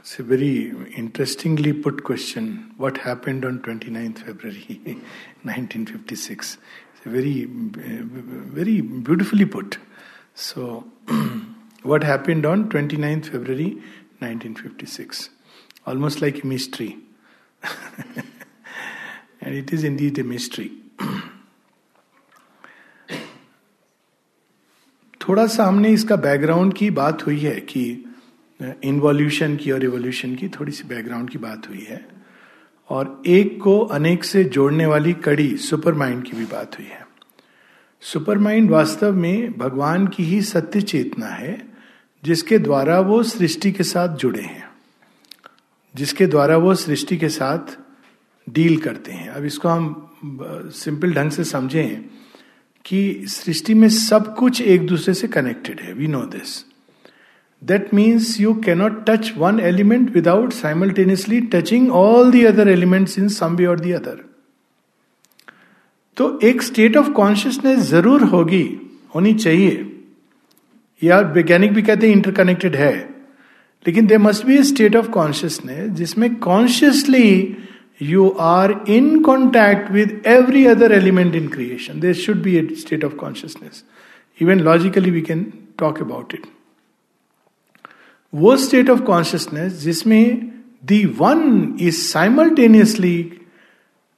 It's a very interestingly put question. What happened on 29th February 1956? It's a very, very beautifully put. So, what happened on 29th February 1956? Almost like a mystery. and it is indeed a mystery. थोड़ा सा हमने इसका background की बात हुई है कि involution की और रिवोल्यूशन की थोड़ी सी बैकग्राउंड की बात हुई है। और एक को अनेक से जोड़ने वाली कड़ी सुपर माइंड की भी बात हुई है। सुपर माइंड वास्तव में भगवान की ही सत्य चेतना है, जिसके द्वारा वो सृष्टि के साथ जुड़े हैं। जिसके द्वारा वो सृष्टि के साथ डील करते हैं। अब इसको हम सिंपल ढंग से समझें कि सृष्टि में सब कुछ एक दूसरे से कनेक्टेड है। We know this that means you cannot touch one element without simultaneously touching all the other elements in some way और दी अदर तो एक स्टेट ऑफ़ कॉन्शियसनेस ज़रूर होगी, होनी चाहिए। या वैज्ञानिक भी कहते हैं इंटरकनेक्टेड है। लेकिन they must be a state of consciousness जिसमें consciously you are in contact with every other element in creation there should be a state of consciousness even logically we can talk about it वो state of consciousness जिसमें the one is simultaneously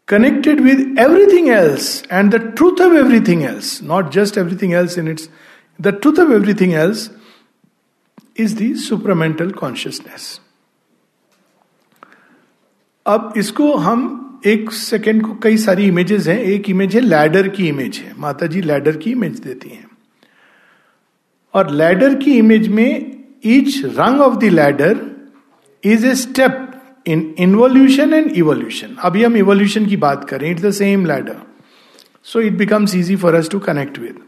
connected with everything else and the truth of everything else not just everything else in its the truth of everything else is supermental consciousness अब इसको हम एक second को कई सारी images हैं। एक इमेज है लैडर की इमेज है। माता जी लैडर की इमेज देती हैं। और लैडर की इमेज में each rung of the ladder is a step in involution and evolution अभी हम इवोल्यूशन की बात करें it's the same ladder so it becomes easy for us to connect with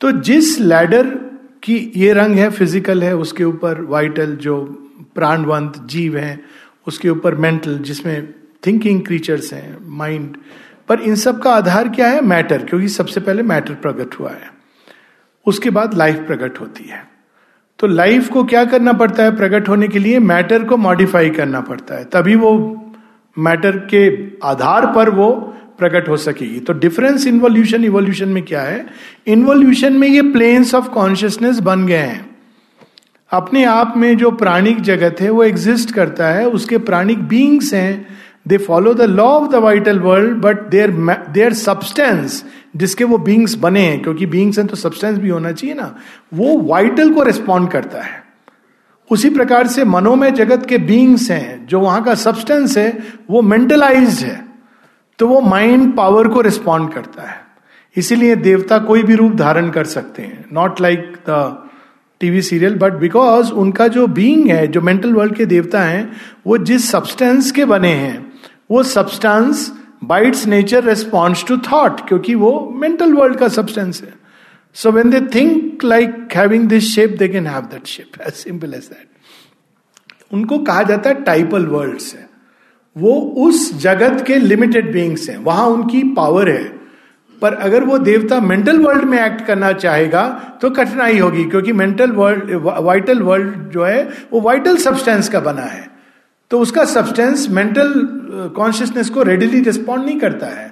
तो जिस लैडर की ये रंग है फ़िज़िकल है, उसके ऊपर वाइटल जो प्राणवंत जीव है, उसके ऊपर मेंटल जिसमें थिंकिंग क्रीचर्स हैं माइंड पर इन सब का आधार क्या है? मैटर क्योंकि सबसे पहले मैटर प्रकट हुआ है। उसके बाद लाइफ प्रकट होती है। तो लाइफ को क्या करना पड़ता है प्रकट होने के लिए? मैटर को मॉडिफाई करना पड़ता है। तभी वो मैटर के आधार पर वो प्रकट हो सकेगी। तो डिफरेंस इन्वोल्यूशन इवोल्यूशन में क्या है? इन्वोल्यूशन में ये प्लेन्स ऑफ़ कॉन्शियसनेस बन गए हैं। अपने आप में जो प्राणिक जगत है, वो एग्जिस्ट करता है। उसके प्राणिक बींग्स हैं। They follow the law of the vital world but their their substance जिसके वो बींग्स बने हैं, क्योंकि बींग्स हैं तो सब्सटेंस भी होना चाहिए ना, वो वाइटल को रिस्पॉन्ड करता है। उसी प्रकार से मनोमय जगत के बींग्स हैं, जो वहाँ का सब्सटेंस है, वो मेंटलाइज है तो वो माइंड पावर को रिस्पॉन्ड करता है। इसीलिए देवता कोई भी रूप धारण कर सकते हैं। Not like the TV serial but because उनका जो बींग है, जो मेंटल वर्ल्ड के देवता हैं, वो जिस सब्सटेंस के बने हैं, वो substance by its nature response to thought क्योंकि वो मेंटल वर्ल्ड का सब्सटेंस है। So when they think like having this shape they can have that shape as simple as that उनको कहा जाता है टाइपल वर्ल्ड से वो उस जगत के लिमिटेड बींग्स हैं। वहाँ उनकी पावर है। पर अगर वो देवता मेंटल वर्ल्ड में एक्ट करना चाहेगा तो कठिनाई होगी, क्योंकि मेंटल वर्ल्ड वाइटल वर्ल्ड जो है, वो वाइटल सब्सटेंस का बना है। तो उसका सब्सटेंस मेंटल कॉन्शियसनेस को रेडिली रिस्पॉन्ड नहीं करता है।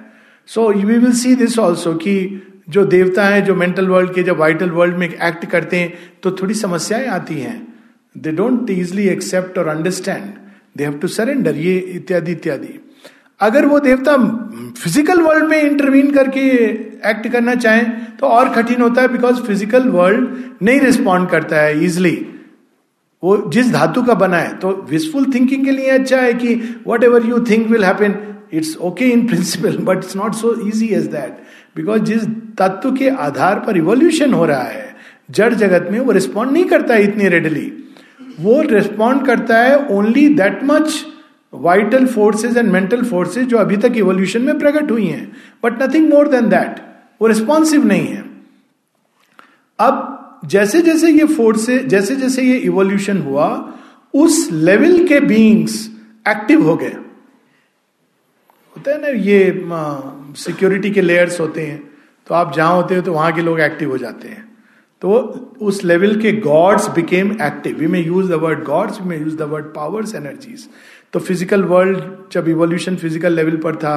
So you will see this also कि जो देवता हैं, जो मेंटल वर्ल्ड के, जब वाइटल वर्ल्ड में एक्ट करते हैं तो थोड़ी समस्याएँ आती हैं। दे डोंट इजली एक्सेप्ट और understand they have to surrender ये इत्यादि इत्यादि। अगर वो देवता फ़िज़िकल वर्ल्ड में इंटरवीन करके एक्ट करना चाहें तो और कठिन होता है बिकॉज़ फ़िज़िकल वर्ल्ड नहीं रिस्पॉन्ड करता है इजिली वो जिस धातु का बना है तो विशफुल थिंकिंग के लिए अच्छा है कि whatever you think will happen it's okay in principle but it's not so easy as that because जिस तत्व के आधार पर इवोल्यूशन हो रहा है, जड़ जगत में वो रिस्पॉन्ड नहीं करता है इतनी रेडली वो रिस्पॉन्ड करता है only that much vital forces and mental forces जो अभी तक इवोल्यूशन में प्रकट हुई हैं but nothing more than that वो रिस्पॉन्सिव नहीं है. अब जैसे जैसे ये फोर्स जैसे जैसे ये इवोल्यूशन हुआ, उस लेवल के बींग्स एक्टिव हो गए। होता है ना, ये सिक्योरिटी के लेयर्स होते हैं तो आप जहाँ होते हो तो वहाँ के लोग एक्टिव हो जाते हैं। तो उस लेवल के gods became active we may use the word gods we may use the word powers energies तो फ़िज़िकल वर्ल्ड जब इवोल्यूशन फ़िज़िकल लेवल पर था,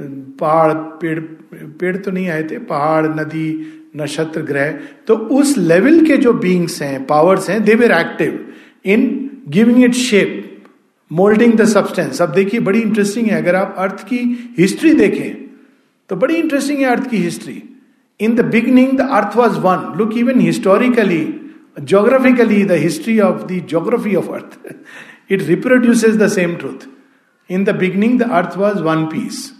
पहाड़, पेड़ पेड़ तो नहीं आए थे, पहाड़, नदी नक्षत्र ग्रह तो उस लेवल के जो बींग्स हैं पावर्स हैं they were active in giving it shape moulding the substance अब देखिए, बड़ी इंटरेस्टिंग है, अगर आप अर्थ की हिस्ट्री देखें तो बड़ी इंटरेस्टिंग है अर्थ की history in the beginning the earth was one look even historically geographically the history of the geography of earth it reproduces the same truth in the beginning the earth was one piece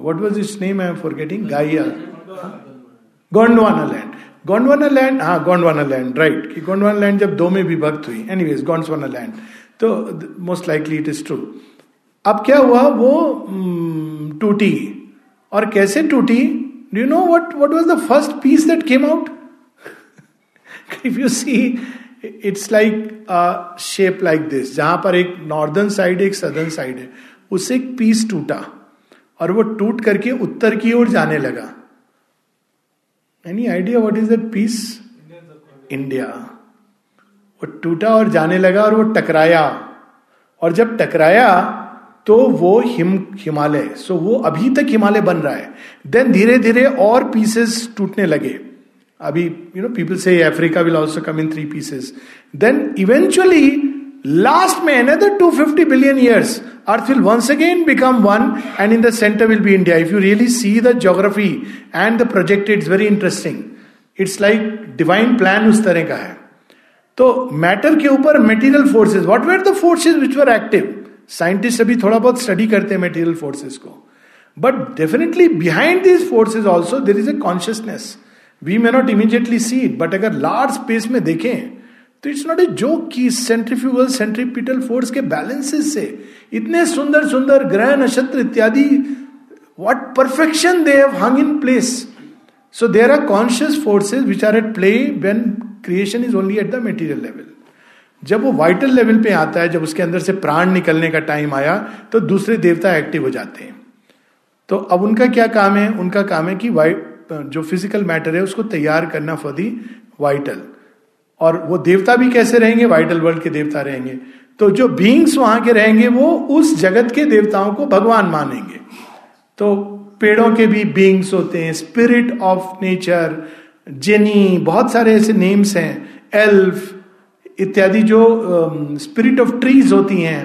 what was its name I am forgetting Gaia Gondwana land Gondwana land हाँ Gondwana land right कि Gondwana land जब दो में विभक्त हुई anyways Gondwana land तो most likely it is true अब क्या हुआ वो टूटी और कैसे टूटी do you know what what was the first piece that came out if you see it's like shape like this जहाँ पर एक नॉर्दर्न साइड एक सदर्न साइड है उससे एक पीस टूटा और वो टूट करके उत्तर की ओर जाने लगा any idea what is that piece India वो टूटा और जाने लगा और वो टकराया। और जब टकराया तो वो हिम, हिमालय सो वो अभी तक हिमालय बन रहा है। देन धीरे धीरे और पीसेस टूटने लगे। अभी यू नो पीपल से Africa will also come in three pieces then eventually last में another 250 billion years earth will once again become one and in the center will be India if you really see the geography and the project it's very interesting it's like divine plan उस तरह का है तो matter के ऊपर material forces what were the forces which were active scientist अभी थोड़ा बहुत स्टडी करते हैं मेटीरियल फोर्सेज को. But definitely behind these forces also there is a consciousness we may not immediately see it but अगर large space में देखें तो इट्स नॉट ए जोक की सेंट्रीफ्यूगल सेंट्रीपिटल फोर्स के बैलेंसेस से इतने सुंदर सुंदर ग्रह, नक्षत्र इत्यादि what perfection they have hung in place so there are conscious forces which are at play when creation is only at the material level जब वो वाइटल लेवल पे आता है, जब उसके अंदर से प्राण निकलने का टाइम आया तो दूसरे देवता एक्टिव हो जाते हैं। तो अब उनका क्या काम है? उनका काम है कि वाइट जो फ़िज़िकल मैटर है, उसको तैयार करना फॉर दी वाइटल और वो देवता भी कैसे रहेंगे? वाइटल वर्ल्ड के देवता रहेंगे। तो जो बींग्स वहाँ के रहेंगे, वो उस जगत के देवताओं को भगवान मानेंगे। तो पेड़ों के भी बींग्स होते हैं स्पिरिट ऑफ़ नेचर जेनी बहुत सारे ऐसे नेम्स हैं एल्फ इत्यादि जो स्पिरिट ऑफ़ ट्रीज होती हैं।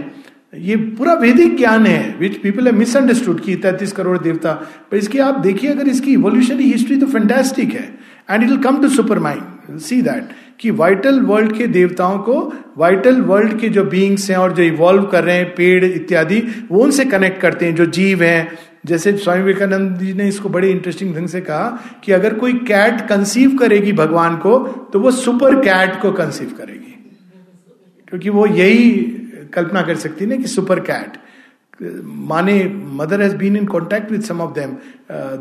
ये पूरा वैदिक ज्ञान है विच पीपल है मिसअंडरस्टूड की तैतीस करोड़ देवता। पर इसकी आप देखिए, अगर इसकी इवोल्यूशनरी हिस्ट्री तो फैंटेस्टिक है and it will come to super mind see that कि वाइटल वर्ल्ड के देवताओं को वाइटल वर्ल्ड के जो बींग्स हैं और जो इवॉल्व कर रहे हैं, पेड़ इत्यादि, वो उनसे कनेक्ट करते हैं, जो जीव हैं। जैसे स्वामी विवेकानंद जी ने इसको बड़े इंटरेस्टिंग ढंग से कहा कि अगर कोई कैट कंसीव करेगी भगवान को तो वो सुपर कैट को कंसीव करेगी। क्योंकि वो यही कल्पना कर सकती है ना कि सुपर कैट माने mother has been in contact with some of them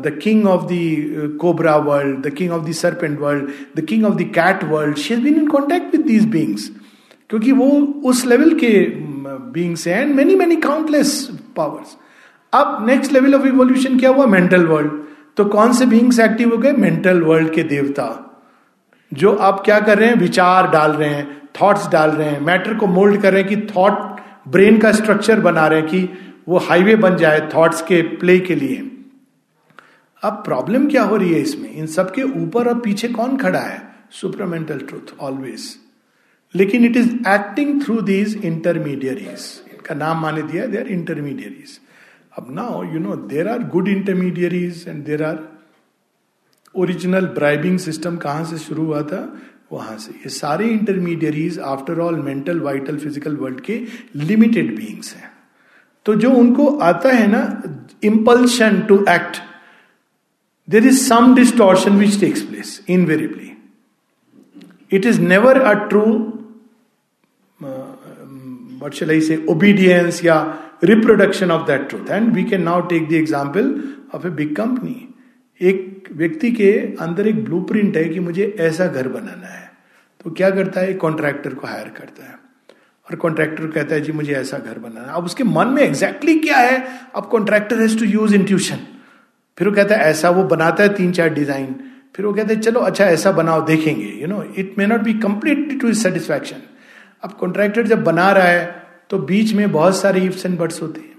the king of the cobra world the king of the serpent world the king of the cat world she has been in contact with these beings क्योंकि वो उस level के beings हैं and many many countless powers अब next level of evolution क्या हुआ? Mental world तो कौन से बींग्स एक्टिव हो गए? मेंटल वर्ल्ड के देवता। जो आप क्या कर रहे हैं? विचार डाल रहे हैं थॉट्स डाल रहे हैं मैटर को मोल्ड कर रहे हैं कि थॉट ब्रेन का स्ट्रक्चर बना रहे हैं कि वो हाईवे बन जाए थॉट्स के प्ले के लिए। अब प्रॉब्लम क्या हो रही है इसमें? इन सबके ऊपर और पीछे कौन खड़ा है? सुपरमेंटल ट्रूथ ऑलवेज लेकिन it is acting through these intermediaries इनका नाम माने दिया दे आर इंटरमीडियरीज अब now you know there are good intermediaries and there are original bribing system कहाँ से शुरू हुआ था? वहाँ से। ये सारे intermediaries after all mental vital physical world के लिमिटेड बींग्स हैं। तो जो उनको आता है ना impulsion to act there is some distortion which takes place invariably it is never a true I say obedience या reproduction of that truth and we can now take the example of a big company एक व्यक्ति के अंदर एक blueprint है कि मुझे ऐसा घर बनाना है। तो क्या करता है? कॉन्ट्रैक्टर को हायर करता है। और कॉन्ट्रैक्टर कहता है, जी, मुझे ऐसा घर बनाना अब उसके मन में एग्जैक्टली exactly क्या है? अब contractor has to use intuition फिर वो कहता है, ऐसा वो बनाता है तीन चार डिज़ाइन फिर वो कहते हैं, चलो अच्छा ऐसा बनाओ, देखेंगे। You know it may not be completely to satisfaction अब कॉन्ट्रैक्टर जब बना रहा है तो बीच में बहुत सारे इफ्स एंड बट्स होते हैं।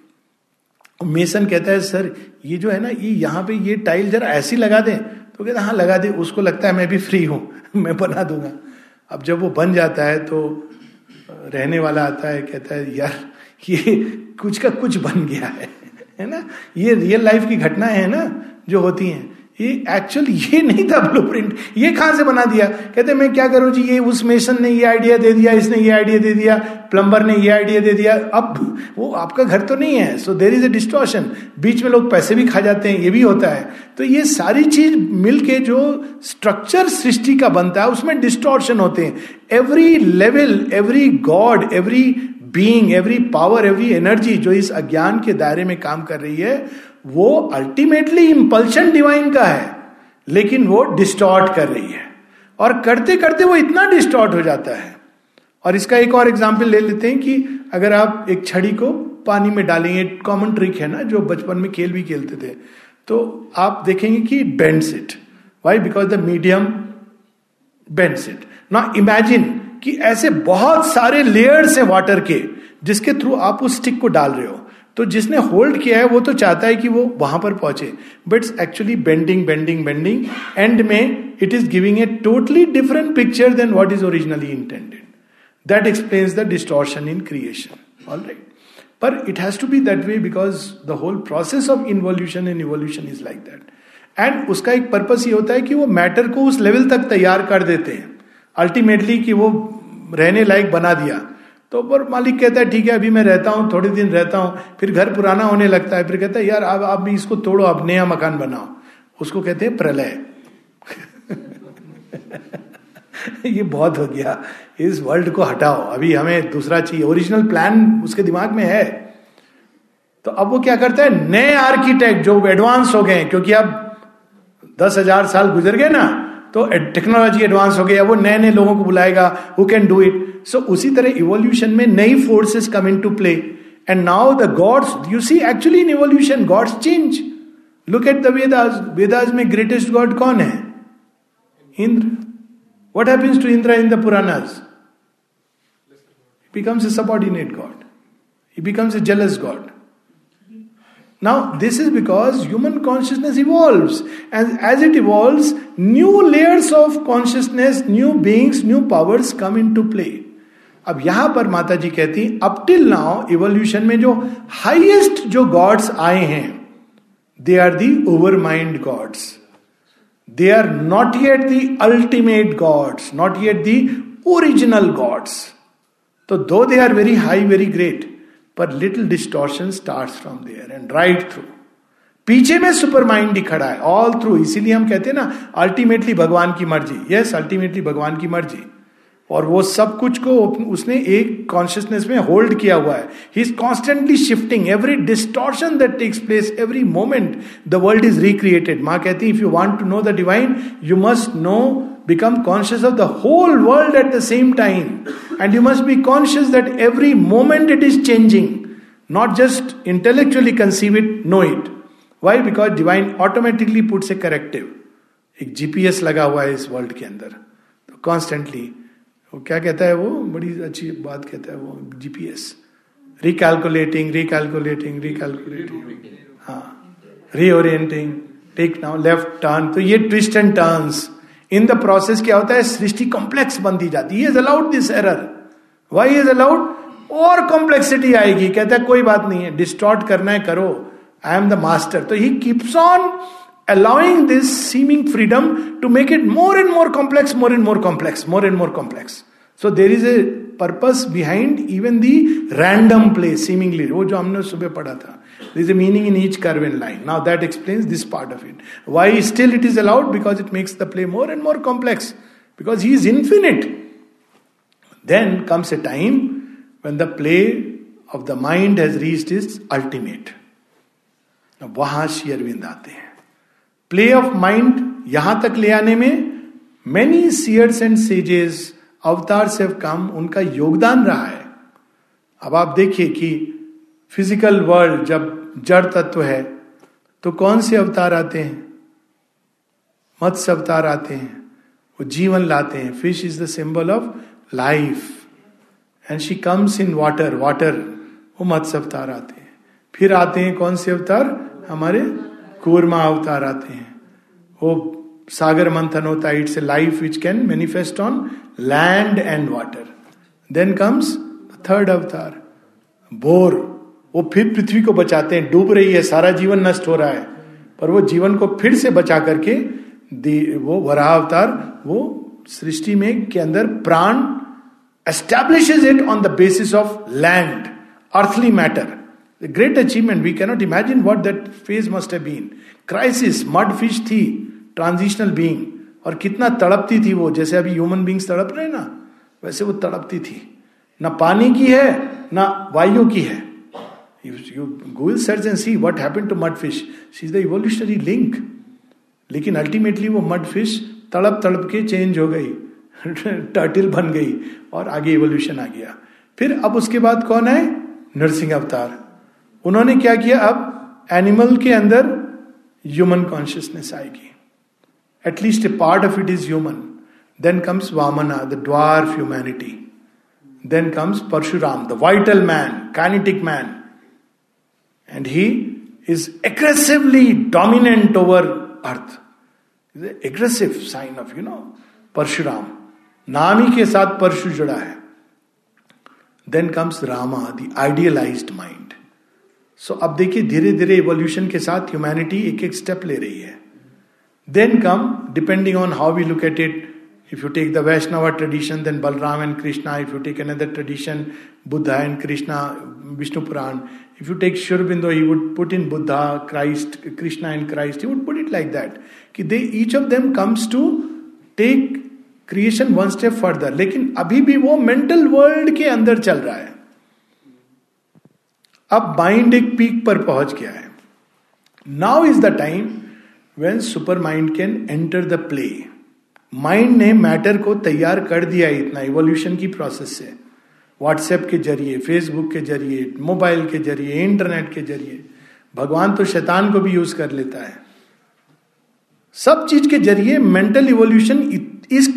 मेसन कहता है, सर, ये जो है ना, ये यहाँ पे ये टाइल जरा ऐसी लगा दें। तो कहता हाँ लगा दे। उसको लगता है, मैं भी फ्री हूँ, मैं बना दूँगा। अब जब वो बन जाता है तो रहने वाला आता है, कहता है, यार, ये कुछ का कुछ बन गया है। है ना? ये रियल लाइफ की घटनाएँ है ना, जो होती हैं। ये एक्चुअली ये नहीं था ब्लूप्रिंट ये कहाँ से बना दिया? कहते, मैं क्या करूँ जी? ये उस मेसन ने ये आइडिया दे दिया, इसने ये आइडिया दे दिया प्लम्बर ने ये आइडिया दे दिया. अब वो आपका घर तो नहीं है so there is A distortion बीच में लोग पैसे भी खा जाते हैं, ये भी होता है। तो ये सारी चीज़ मिलके जो स्ट्रक्चर सृष्टि का बनता है, उसमें डिस्टोर्शन होते हैं। Every level every god every being every power every energy जो इस अज्ञान के दायरे में काम कर रही है वो अल्टीमेटली इंपल्शन डिवाइन का है, लेकिन वो डिस्टॉर्ट कर रही है। और करते करते वो इतना डिस्टॉर्ट हो जाता है। और इसका एक और एग्ज़ाम्पल ले लेते हैं कि अगर आप एक छड़ी को पानी में डालेंगे कॉमन ट्रिक है ना, जो बचपन में खेल भी खेलते थे तो आप देखेंगे कि bends it why because the medium bends it ना इमेजिन कि ऐसे बहुत सारे लेयर्स हैं वाटर के, जिसके थ्रू आप उस स्टिक को डाल रहे हो। तो जिसने होल्ड किया है, वो तो चाहता है कि वो वहाँ पर पहुँचे। But actually bending bending bending end में it is giving a totally different picture than what is originally intended that explains the distortion in creation all right पर it has to be that way because the whole process of involution and evolution is like that and उसका एक purpose ये होता है कि वो matter को उस लेवल तक तैयार कर देते हैं। अल्टीमेटली कि वो रहने लायक बना दिया। तो पर मालिक कहता है, ठीक है, अभी मैं रहता हूँ, थोड़े दिन रहता हूँ, फिर घर पुराना होने लगता है। फिर कहता है, यार, अब आप भी इसको तोड़ो, अब नया मकान बनाओ। उसको कहते हैं प्रलय। ये बहुत हो गया। इस वर्ल्ड को हटाओ। अभी हमें दूसरा चाहिए। ओरिजिनल प्लान उसके दिमाग में है। तो अब वो क्या करता है? नए आर्किटेक्ट जो एडवांस हो गए, क्योंकि अब दस हज़ार साल गुजर गए ना तो टेक्नोलॉजी एडवांस हो गया, वो नए नए लोगों को बुलाएगा who can do it so उसी तरह इवोल्यूशन में नई forces come into play and now the gods you see actually in evolution gods change look at the Vedas Vedas में ग्रेटेस्ट गॉड कौन है? Indra. What happens to Indra in the Puranas becomes a subordinate god he becomes a jealous god Now, this is because human consciousness evolves. And as it evolves, new layers of consciousness, new beings, new powers come into play. अब यहाँ पर माता जी कहती up till now evolution में जो highest जो gods आए हैं they are the over mind gods they are not yet the ultimate gods not yet the original gods तो though they are very high very great पर little distortion start from there and right through पीछे में super mind ही खड़ा है all through इसीलिए हम कहते हैं ना अल्टीमेटली भगवान की मर्ज़ी। यस अल्टीमेटली भगवान की मर्ज़ी। और वो सब कुछ को उसने एक कॉन्शियसनेस में होल्ड किया हुआ है। He is constantly shifting every distortion that takes place every moment the world is recreated माँ कहती if you want to know the divine you must know become conscious of the whole world at the same time. And you must be conscious that every moment it is changing. Not just intellectually conceive it, know it. Why? Because divine automatically puts a corrective. एक GPS लगा हुआ है इस world के अंदर तो constantly वो क्या कहता है वो बड़ी अच्छी बात कहता है वो जीपीएस रिकैलकुलेटिंग रिकैलकुलेटिंग रिकैलकुलेटिंग हाँ reorienting take now left turn तो ये twist and turns in the process क्या होता है? सृष्टि कॉम्प्लेक्स बन दी जाती है। Is allowed this error why is allowed और कॉम्प्लेक्सिटी आएगी। कहता है, कोई बात नहीं है। डिस्टॉर्ट करना है, करो। आई एम द मास्टर तो he keeps on allowing this seeming freedom to make it more and more complex more and more complex more and more complex so there is a purpose behind even the random place seemingly वो जो हमने सुबह पढ़ा था। This a meaning in each curve in line now that explains this part of it why still it is allowed because it makes the play more and more complex because he is infinite then comes a time when the play of the mind has reach is ultimate वहाँ श्री अरविंद आते हैं। Play of mind यहाँ तक ले आने में many seers and sages अवतार से कम उनका योगदान रहा है। अब आप देखिए कि फ़िज़िकल वर्ल्ड जब जड़ तत्व है तो कौन से अवतार आते हैं? मत्स्य अवतार आते हैं, वो जीवन लाते हैं। Fish is the symbol of life and she comes in water water वो मत्स्य अवतार आते हैं। फिर आते हैं कौन से अवतार? हमारे कूर्मा अवतार आते हैं। वो सागर मंथन होता है it's a life which can manifest on land and water then comes third avatar boar वो फिर पृथ्वी को बचाते हैं, डूब रही है, सारा जीवन नष्ट हो रहा है। पर वो जीवन को फिर से बचा करके वो वराह अवतार, वो सृष्टि में के अंदर प्राण establishes it on the basis of land earthly matter great achievement we We imagine what that that must have been. Crisis mud fish थी ट्रांजिशनल बींग और कितना तड़पती थी वो, जैसे अभी ह्यूमन बींग्स तड़प रहे ना, वैसे वो तड़पती थी। ना पानी की है, ना वायु की है। Happen to fish evolutionary link लेकिन अल्टीमेटली वो मड फ़िश तड़प तड़प के चेंज हो गई। टर्टिल बन गई और आगे इवोल्यूशन आ गया। फिर अब उसके बाद कौन है? नरसिंह अवतार उन्होंने क्या किया? अब एनिमल के अंदर ह्यूमन कॉन्शियसनेस आएगी। at least a part of it is human then comes Vamana the dwarf humanity then comes Parashuram the vital man kinetic man and he is aggressively dominant over earth aggressive sign of you know Parashuram नाम ही के साथ परशु जुड़ा है then comes Rama the idealised mind so अब देखिए धीरे धीरे इवोल्यूशन के साथ ह्यूमैनिटी एक एक स्टेप ले रही है then come depending on how we look at it if you take the Vaishnava tradition then Balram and Krishna if you take another tradition Buddha and Krishna Vishnu Purana if you take Sri Aurobindo he would put in Buddha Christ Krishna and Christ he would put it like that कि they each of them comes to take creation one step further लेकिन अभी भी वो mental world के अंदर चल रहा है अब माइंड एक पीक पर पहुँच गया है now is the time when super mind can enter the play mind ने मैटर को तैयार कर दिया इतना इवोल्यूशन की प्रोसेस से। व्हाट्सएप के ज़रिए फेसबुक के ज़रिए मोबाइल के ज़रिए इंटरनेट के ज़रिए। भगवान तो शैतान को भी यूज़ कर लेता है। सब चीज़ के ज़रिए मेंटल इवोल्यूशन इस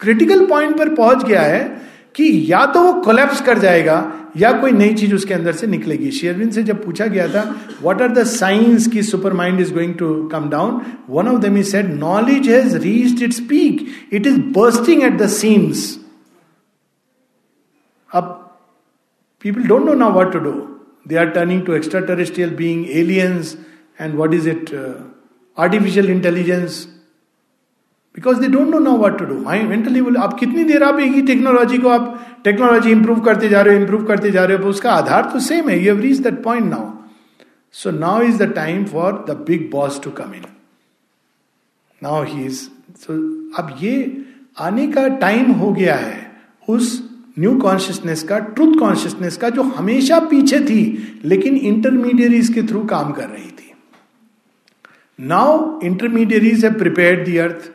क्रिटिकल पॉइंट पर पहुँच गया है। कि या तो वो कोलेप्स कर जाएगा, या कोई नई चीज़ उसके अंदर से निकलेगी। शेयरविन से जब पूछा गया था व्हाट आर द साइंस की super mind is going to come down one of them is said knowledge has reached its peak it is bursting at the seams अब people don't know now what to do they are turning to extra terrestrial being aliens and what is it artificial intelligence because they don't know no what to do mind mentally बोले आप कितनी देर आप एक ही technology को आप technology improve करते जा रहे हो इंप्रूव करते जा रहे हो, उसका आधार तो सेम है. You reach that point now so now is the time for the big boss to come in now he is so अब ये आने का टाइम हो गया है उस न्यू कॉन्शियसनेस का ट्रूथ कॉन्शियसनेस का, जो हमेशा पीछे थी, लेकिन इंटरमीडियरीज के थ्रू काम कर रही थी। Now intermediaries have prepared the earth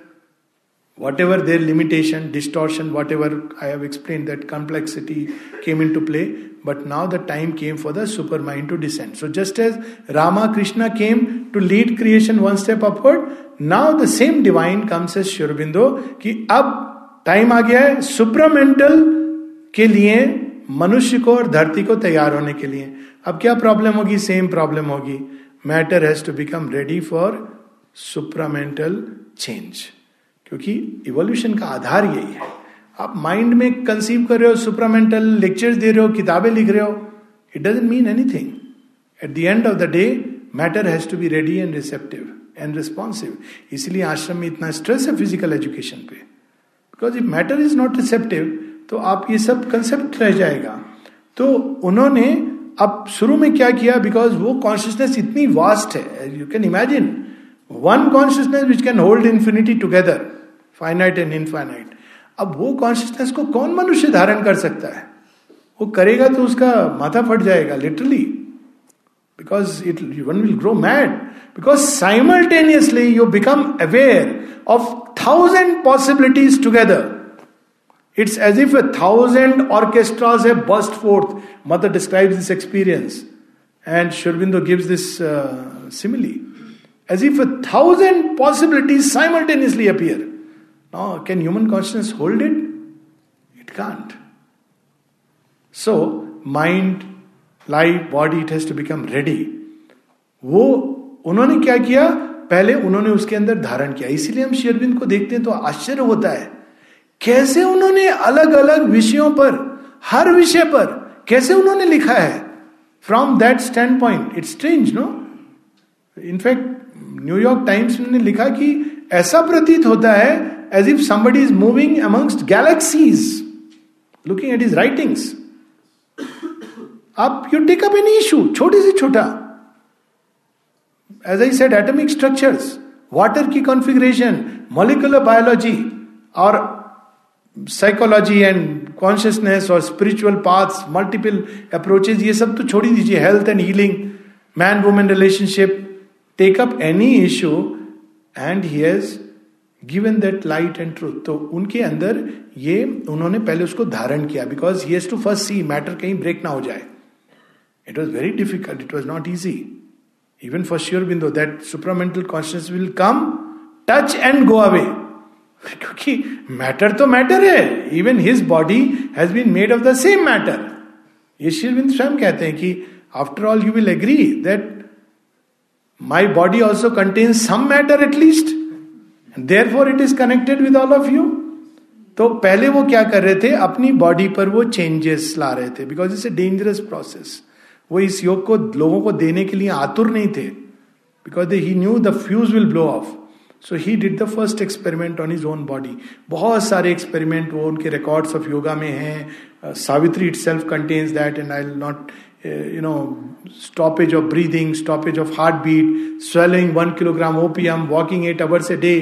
whatever their limitation, distortion, whatever I have explained, that complexity came into play. But now the time came for the supermind to descend. So just as Rama Krishna came to lead creation one step upward, now the same divine comes as Shurbindo कि अब time आ गया है supramental के लिए मनुष्य को और धरती को तैयार होने के लिए अब क्या प्रॉब्लम होगी सेम प्रॉब्लम होगी matter has to become ready for supramental change क्योंकि इवोल्यूशन का आधार यही है। आप माइंड में कंसीव कर रहे हो सुपरामेंटल लेक्चर्स दे रहे हो, किताबें लिख रहे हो it doesn't mean anything at the end of the day matter has to be ready and receptive and responsive इसलिए आश्रम में इतना स्ट्रेस है फ़िज़िकल एजुकेशन पे। Because if matter is not receptive तो आप ये सब कंसेप्ट रह जाएगा। तो उन्होंने अब शुरू में क्या किया? बिकॉज़ वो कॉन्शियसनेस इतनी वास्ट है you can imagine one consciousness which can hold infinity together finite and infinite अब वो कॉन्शियसनेस को कौन मनुष्य धारण कर सकता है? वो करेगा तो उसका माथा फट जाएगा literally because it one will grow mad because simultaneously you become aware of thousand possibilities together it's as if a thousand orchestras है burst forth mother describe this experience and Sri Aurobindo gives this simile as if a thousand possibilities simultaneously appear. Now, can human consciousness hold it? It can't. So, mind, life, body, it has to become ready. वो उन्होंने क्या किया पहले उन्होंने उसके अंदर धारण किया इसीलिए हम शेरविंद को देखते हैं तो आश्चर्य होता है कैसे उन्होंने अलग अलग विषयों पर हर विषय पर कैसे उन्होंने लिखा है from that standpoint it's strange no in fact New York Times ने लिखा कि ऐसा प्रतीत होता है as if somebody is moving amongst galaxies looking at his writings आप you take up an issue छोटी से छोटा as I said atomic structures water की कॉन्फ़िगरेशन मोलिकुलर बायोलॉजी और साइकोलॉजी एंड कॉन्शियसनेस और स्पिरिचुअल पाथ्स मल्टीपल अप्रोचेज ये सब तो छोड़ी दीजिए health and healing man women relationship take up any issue and he has given that light and truth तो उनके अंदर ये, उन्होंने पहले उसको धारण किया because he to first see matter कहीं ब्रेक ना हो जाए। It was very difficult it was not easy even for sure Aurobindo that supramental conscious will come touch and go away क्योंकि मैटर तो मैटर है। Even his body has been made of the same matter ये शिविंद स्वयं कहते हैं कि after all you will agree that my body also contain some matter at least there for it is connected with all of you तो पहले वो क्या कर रहे थे? अपनी बॉडी पर वो चेंजेस ला रहे थे because it's a dangerous process वो इस योग को, लोगों को देने के लिए आतुर नहीं थे because he knew the fuse will blow off so he did the first experiment on his own body बहुत सारे एक्सपेरिमेंट वो उनके रिकॉर्ड्स ऑफ़ योगा में हैं। Savitri itself contains that and I not you know stoppage of breathing stoppage of heart beat swelling one kilogram OPM walking eight hours a day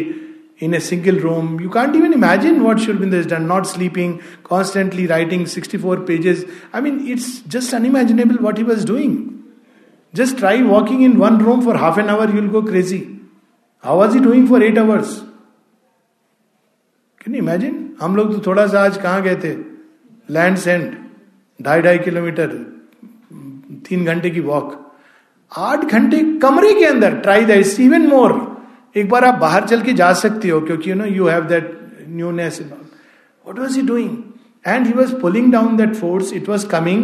in a single room. You can't even imagine what Shurbinder has done. Not sleeping, constantly writing 64 pages. I mean, it's just unimaginable what he was doing. Just try walking in one room for half an hour, you'll go crazy. How was he doing for eight hours can imagine हम लोग तो थोड़ा सा आज कहाँ गए थे land send ढाई ढाई किलोमीटर तीन घंटे की वॉक आठ घंटे कमरे के अंदर ट्राई दैट इवन मोर एक बार आप बाहर चल के जा सकते हो, क्योंकि you know you have that newness what was he doing and he was pulling down that force it was coming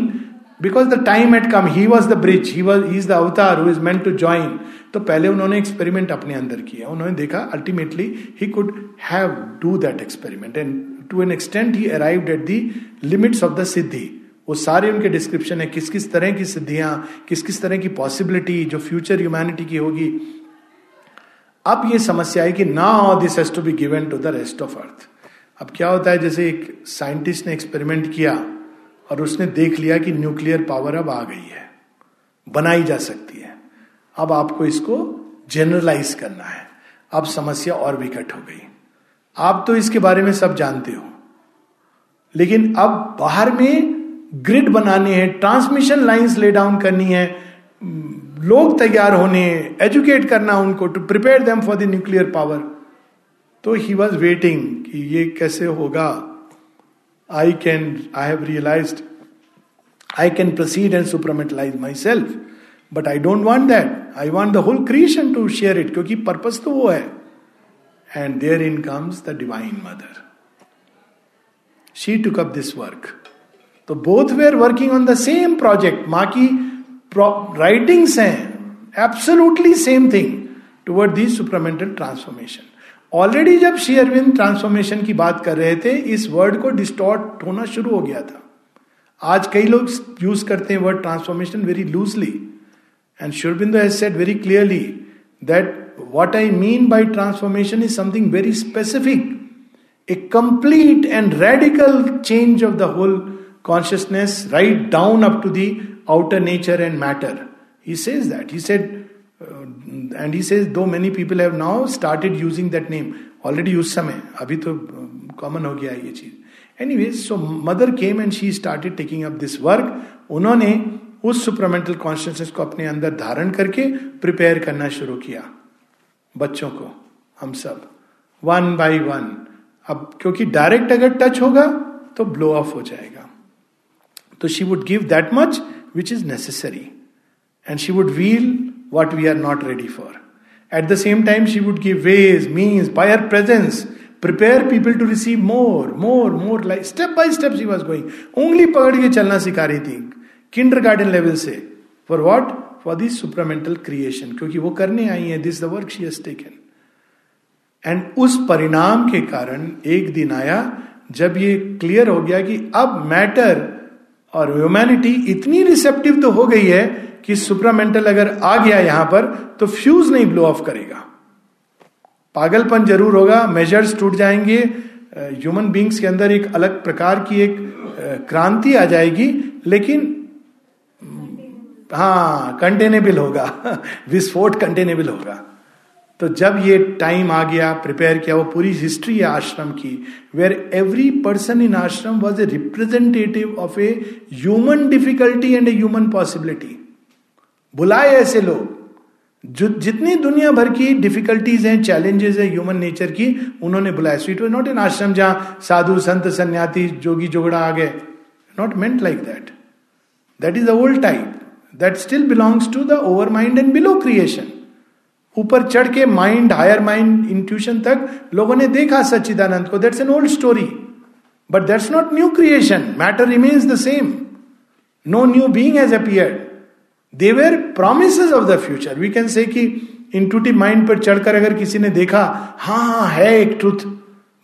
because the time had come he was the bridge he was is the avatar who is meant to join तो पहले उन्होंने experiment अपने अंदर किया। उन्होंने देखा ultimately he could have do that experiment and to an extent he arrived at the limits of the सिद्धि वो सारे उनके डिस्क्रिप्शन है किस किस तरह की सिद्धियाँ किस किस तरह की पॉसिबिलिटी जो फ्यूचर ह्यूमैनिटी की होगी। अब ये समस्या है कि now this has to be given to the rest of earth अब क्या होता है, जैसे एक साइंटिस्ट ने एक्सपेरिमेंट किया और उसने देख लिया कि न्यूक्लियर पावर अब आ गई है, बनाई जा सकती है। अब आपको इसको जनरलाइज करना है। अब समस्या और विकट हो गई। आप तो इसके बारे में सब जानते हो। लेकिन अब बाहर में ग्रिड बनाने हैं ट्रांसमिशन लाइंस ले डाउन करनी है लोग तैयार होने एजुकेट करना उनको to prepare them for the nuclear power तो ही वॉज़ वेटिंग कि ये कैसे होगा? I can I have realised I can proceed and supramentalise myself but I don't want that I want the whole creation to share it क्योंकि purpose तो वो है। And therein comes the divine mother she took up this work तो both were working on the same project माँ की writings हैं absolutely same thing toward the supramental transformation already जब Shri Arvind transformation की बात कर रहे थे, इस वर्ड को डिस्टॉर्ट होना शुरू हो गया था। आज कई लोग यूज़ करते हैं word transformation very loosely and Sri Aurobindo has said very clearly that what I mean by transformation is something very specific a complete and radical change of the whole consciousness right down up to the outer nature and matter. He says that. He said, uh, and he says, though many people have now started using that name, already उस समय अभी तो common हो गया ये चीज़ any so mother came and she started taking up this work उन्होंने उस supermental consciousness को अपने अंदर धारण करके प्रिपेयर करना शुरू किया बच्चों को हम सब वन बाय वन अब क्योंकि डायरेक्ट अगर टच होगा तो ब्लो ऑफ़ हो जाएगा तो she would give that much which is necessary and she would veil what we are not ready for At the same time, she would give ways, means, by her presence, prepare people to receive more, more, more. Like step by step, she was going. Only पकड़ के चलना सिखा रही थी kindergarten level से for what for this supramental creation क्योंकि वो करने आई है this the work she has taken and उस परिणाम के कारण एक दिन आया जब ये क्लियर हो गया कि अब और ह्यूमैनिटी इतनी रिसेप्टिव तो हो गई है कि सुप्रामेंटल अगर आ गया यहाँ पर तो फ्यूज नहीं ब्लो ऑफ़ करेगा। पागलपन ज़रूर होगा मेजर्स टूट जाएँगे ह्यूमन बींग्स के अंदर एक अलग प्रकार की एक क्रांति आ जाएगी, लेकिन हाँ कंटेनेबल होगा, विस्फोट कंटेनेबल होगा। तो जब ये टाइम आ गया प्रिपेयर किया, वो पूरी हिस्ट्री है आश्रम की where every person in ashram was a representative of a human difficulty and a human possibility बुलाए ऐसे लोग, जो जितनी दुनिया भर की डिफिकल्टीज हैं चैलेंजेस है ह्यूमन नेचर की, उन्होंने बुलाया। स्वीट वॉज़ नॉट इन आश्रम जहाँ साधु, संत सन्याती जोगी, जोगड़ा आ गए। Not meant like that that is the old type that still belongs to the overmind and below creation ऊपर चढ़ के माइंड हायर माइंड इंट्यूशन तक लोगों ने देखा सच्चिदानंद को। That's an old story but that's not new creation matter remains the same no new being has appeared they were promise of the future we can say intuitive mind पर चढ़कर अगर किसी ने देखा हाँ हाँ है एक ट्रुथ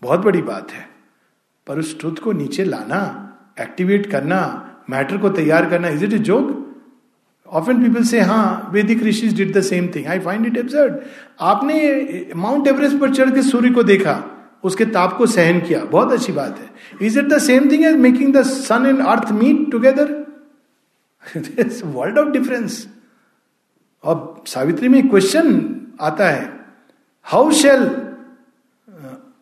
बहुत बड़ी बात है। पर उस ट्रुथ को नीचे लाना एक्टिवेट करना मैटर को तैयार करना is it a joke often people say हाँ Vedic rishi did the same thing I find it absurd आपने माउंट एवरेस्ट पर चढ़ के सूर्य को देखा, उसके ताप को सहन किया, बहुत अच्छी बात है। Is it the same thing as making the sun and earth meet together world of difference अब सावित्री में क्वेश्चन आता है how shall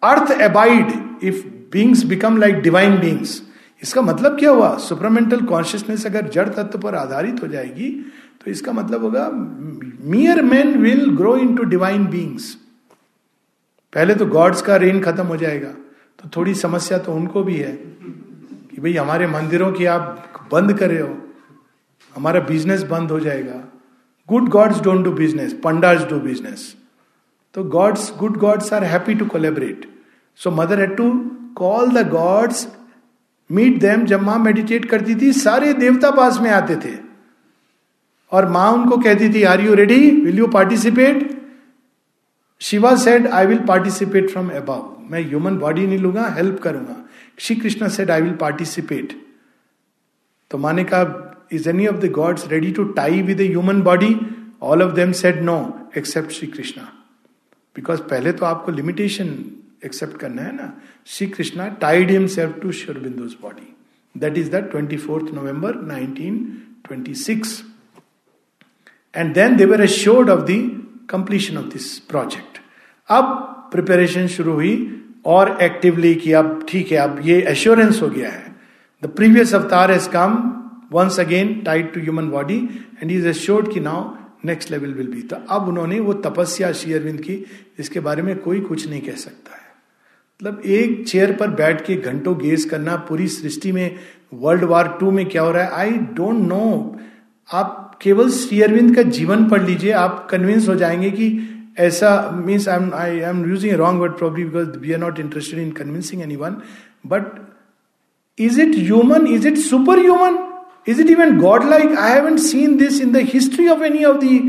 earth abide if beings become like divine beings इसका मतलब क्या हुआ? सुपरमेंटल कॉन्शियसनेस अगर जड़ तत्व पर आधारित हो जाएगी तो इसका मतलब होगा mere man will grow into divine beings पहले तो गॉड्स का रेन खत्म हो जाएगा तो थोड़ी समस्या तो उनको भी है कि भाई हमारे मंदिरों की आप बंद कर रहे हो, हमारा बिज़नेस बंद हो जाएगा। Good gods don't do business pandas do business तो gods good gods are happy to collaborate so mother had to call the gods meet them जब माँ मेडिटेट करती थी, सारे देवता पास में आते थे। और माँ उनको कहती थी are you ready will you participate Shiva said I will participate from above मैं ह्यूमन बॉडी नहीं लूँगा हेल्प करूँगा. Shri Krishna said I will participate तो माने कहा is any of the gods ready to tie with human body all of them said no except Shri Krishna because पहले तो आपको लिमिटेशन एक्सेप्ट करना है ना। Tied himself to Aurobindo's body that is fourth November nineteen twenty six and then they were assured of the completion of this project अब preparation शुरू हुई और एक्टिवली कि अब ठीक है, अब ये एश्योरेंस हो गया है. The previous avatar has come once again tied to human body and is assured कि now next level will be तो अब उन्होंने वो तपस्या श्री अरविंद की इसके बारे में कोई कुछ नहीं कह सकता है। मतलब एक चेयर पर बैठ के घंटों गेज करना पूरी सृष्टि में वर्ल्ड वार टू में क्या हो रहा है? आई डोंट नो आप केवल श्री अरविंद का जीवन पढ़ लीजिए आप कन्विंस हो जाएँगे कि ऐसा means I am I am using wrong word probably because we are not interested in convincing anyone but is it human is it superhuman is it even godlike I haven't seen this in the history of any of the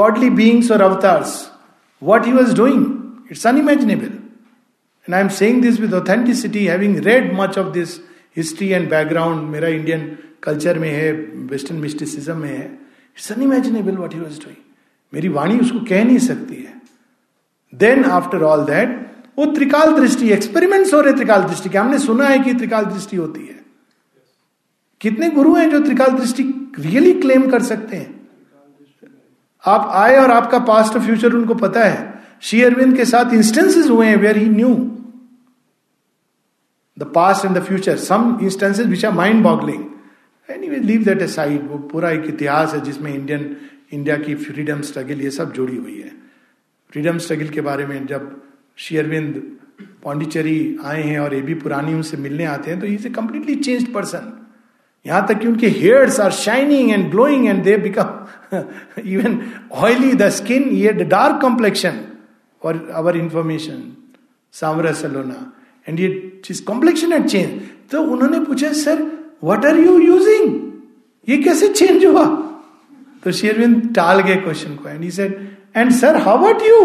godly beings or avatars. What he was doing, it's unimaginable. And I'm saying this with authenticity, having read much of this history and background. मेरा Indian culture में है western mysticism में है it's unimaginable what he was doing मेरी वाणी उसको कह नहीं सकती है। देन आफ्टर ऑल दैट वो त्रिकाल दृष्टि एक्सपेरिमेंट्स हो रहे त्रिकाल दृष्टि के। हमने सुना है कि त्रिकाल दृष्टि होती है। कितने गुरु हैं जो त्रिकाल दृष्टि रियली क्लेम कर सकते हैं? आप आए और आपका पास्ट और फ्यूचर उनको पता है। श्री अरविंद के साथ इंस्टेंसेस हुए हैं where he knew the past and the future some instances which are mind boggling anyway leave that aside वो पूरा एक इतिहास है जिसमें इंडियन इंडिया की फ्रीडम स्ट्रगल ये सब जुड़ी हुई है। फ्रीडम स्ट्रगल के बारे में जब श्री अरविंद पांडिचेरी आए हैं और ए बी पुरानी उनसे मिलने आते हैं तो is a completely change person यहाँ तक कि उनके hairs are shining and glowing and they become even oily the skin ये dark complexion for our information सांवरा सलोना एंड ये चीज़ कॉम्प्लेक्शन एट चेंज तो उन्होंने पूछा sir what are you using ये कैसे चेंज हुआ? तो शेरविंद टाल गए क्वेश्चन को and said and sir how what you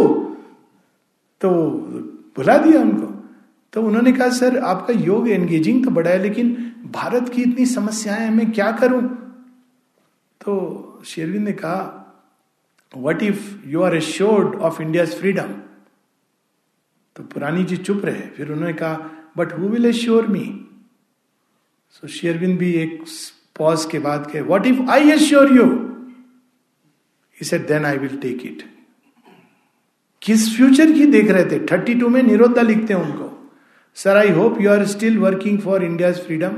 तो बुला दिया उनको। तो उन्होंने कहा सर आपका योग एंगेजिंग तो बड़ा है, लेकिन भारत की इतनी समस्याएँ मैं क्या करूँ? तो शेरविंद ने कहा what if you are assured of India freedom तो पुरानी जी चुप रहे, फिर उन्होंने कहा but who will assure me so Sri Aurobindo भी एक पॉज के बाद कहे what if I assure you said then I will take it किस फ्यूचर की देख रहे थे? थर्टी टू में निरोधा लिखते हैं उनको। Sir I hope you are still working for India freedom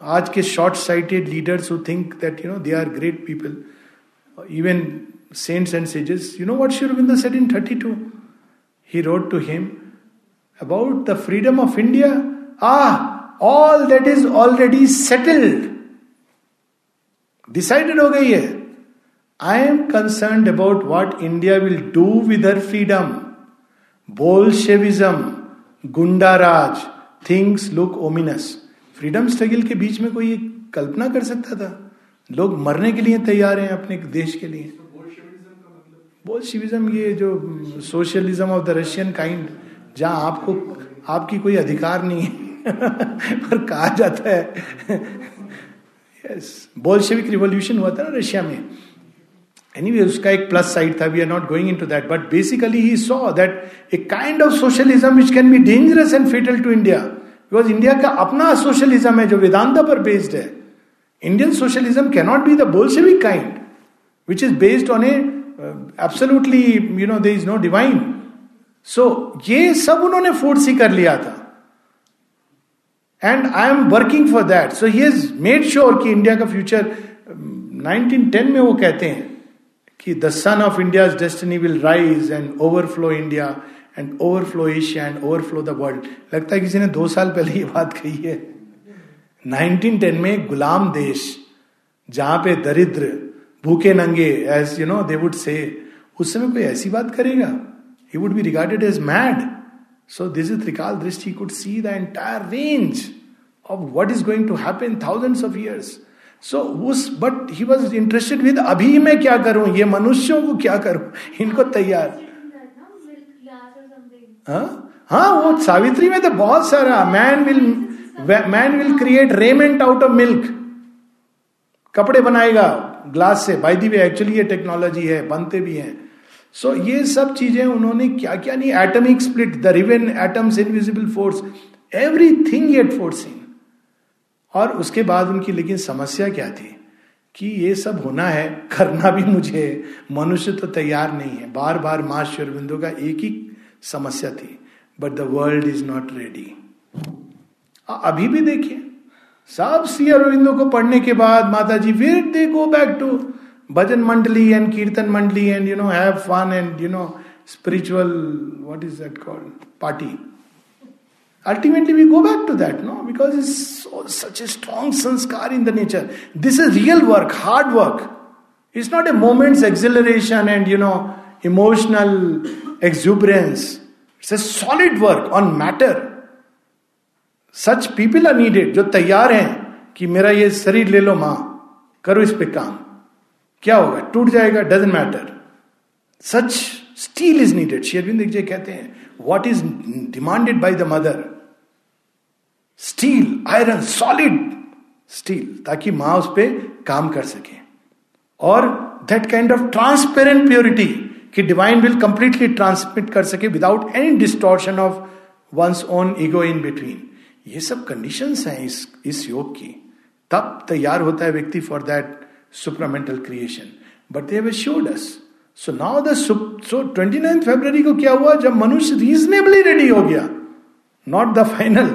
आज के short sighted leaders who think that you know they are great people even saints and sages you know what sure said in thirty two he wrote to him about the freedom of India. Ah, all that is already settled. Decided हो गई है I am concern about what India will do with her freedom Bolshevism goondaraj things look ominous freedom struggle के बीच में कोई कल्पना कर सकता था? लोग मरने के लिए तैयार हैं अपने देश के लिए। बोल्शिविज्म ये जो socialism of the Russian kind जहाँ आपको आपकी कोई अधिकार नहीं है पर कहा जाता है। यस बोल्शेविक रिवोल्यूशन हुआ था ना रशिया में। एनीवे उसका एक प्लस साइड था we are not going into that but basically he saw that a kind of socialism which can be dangerous and fatal to India because India का अपना socialism है जो वेदांता पर बेस्ड है। Indian socialism cannot be the Bolshevik kind which is based on a absolutely you know there is no divine so ये सब उन्होंने force ही कर लिया था। And I am working for that so he is made sure कि India का future 1910 में वो कहते हैं कि the sun of India destiny will rise and overflow India and overflow Asia and overflow the world लगता है किसी ने दो साल पहले ये बात कही है। 1910 में गुलाम देश जहाँ पे दरिद्र भूखे नंगे as you know they would say उस समय कोई ऐसी बात करेगा? He would be regarded as mad so this is trikal drishti could see the entire range of what is going to happen thousands of years so उस but he was interested with अभी मैं क्या करूँ? ये मनुष्यों को क्या करूँ? इनको तैयार. हाँ? हाँ वो सावित्री में तो बहुत सारा man will man will create raiment out of milk कपड़े बनाएगा ग्लास से। बाई दी वे एक्चुअली ये टेक्नोलॉजी है बनते भी हैं। सो so, ये सब चीज़ें उन्होंने क्या क्या नहीं atomic split the riven atoms invisible force everything at forcing और उसके बाद उनकी लेकिन समस्या क्या थी? कि ये सब होना है करना भी मुझे मनुष्य तो तैयार नहीं है। बार बार माँ श्योरबिंदु का एक ही समस्या थी। But the world is not ready अभी भी देखिए। सब सी अरविंदो को पढ़ने के बाद Mata ji where they go back to bhajan mandali and kirtan mandali and you know have fun and you know spiritual what is that called party ultimately we go back to that no because is such a strong sanskar in the nature this is real work hard work it's not a moments exhilaration and you know emotional exuberance it's a solid work on matter such people are needed, जो तैयार हैं कि मेरा ये शरीर ले लो माँ, करो इस पे काम। क्या होगा? टूट जाएगा doesn't matter such steel is needed Sri Aurobindo ji कहते हैं what is demanded by the Mother steel iron solid steel ताकि माँ उस पर काम कर सके। और that kind of transparent purity कि डिवाइन विल कंप्लीटली ट्रांसमिट कर सके without any distortion of one's own ego in between ये सब कंडीशंस हैं इस इस योग की। तब तैयार होता है व्यक्ति for that supramental creation but they assured us so now the so twenty nine February को क्या हुआ? जब मनुष्य रीजनेबली रेडी हो गया। नॉट द फाइनल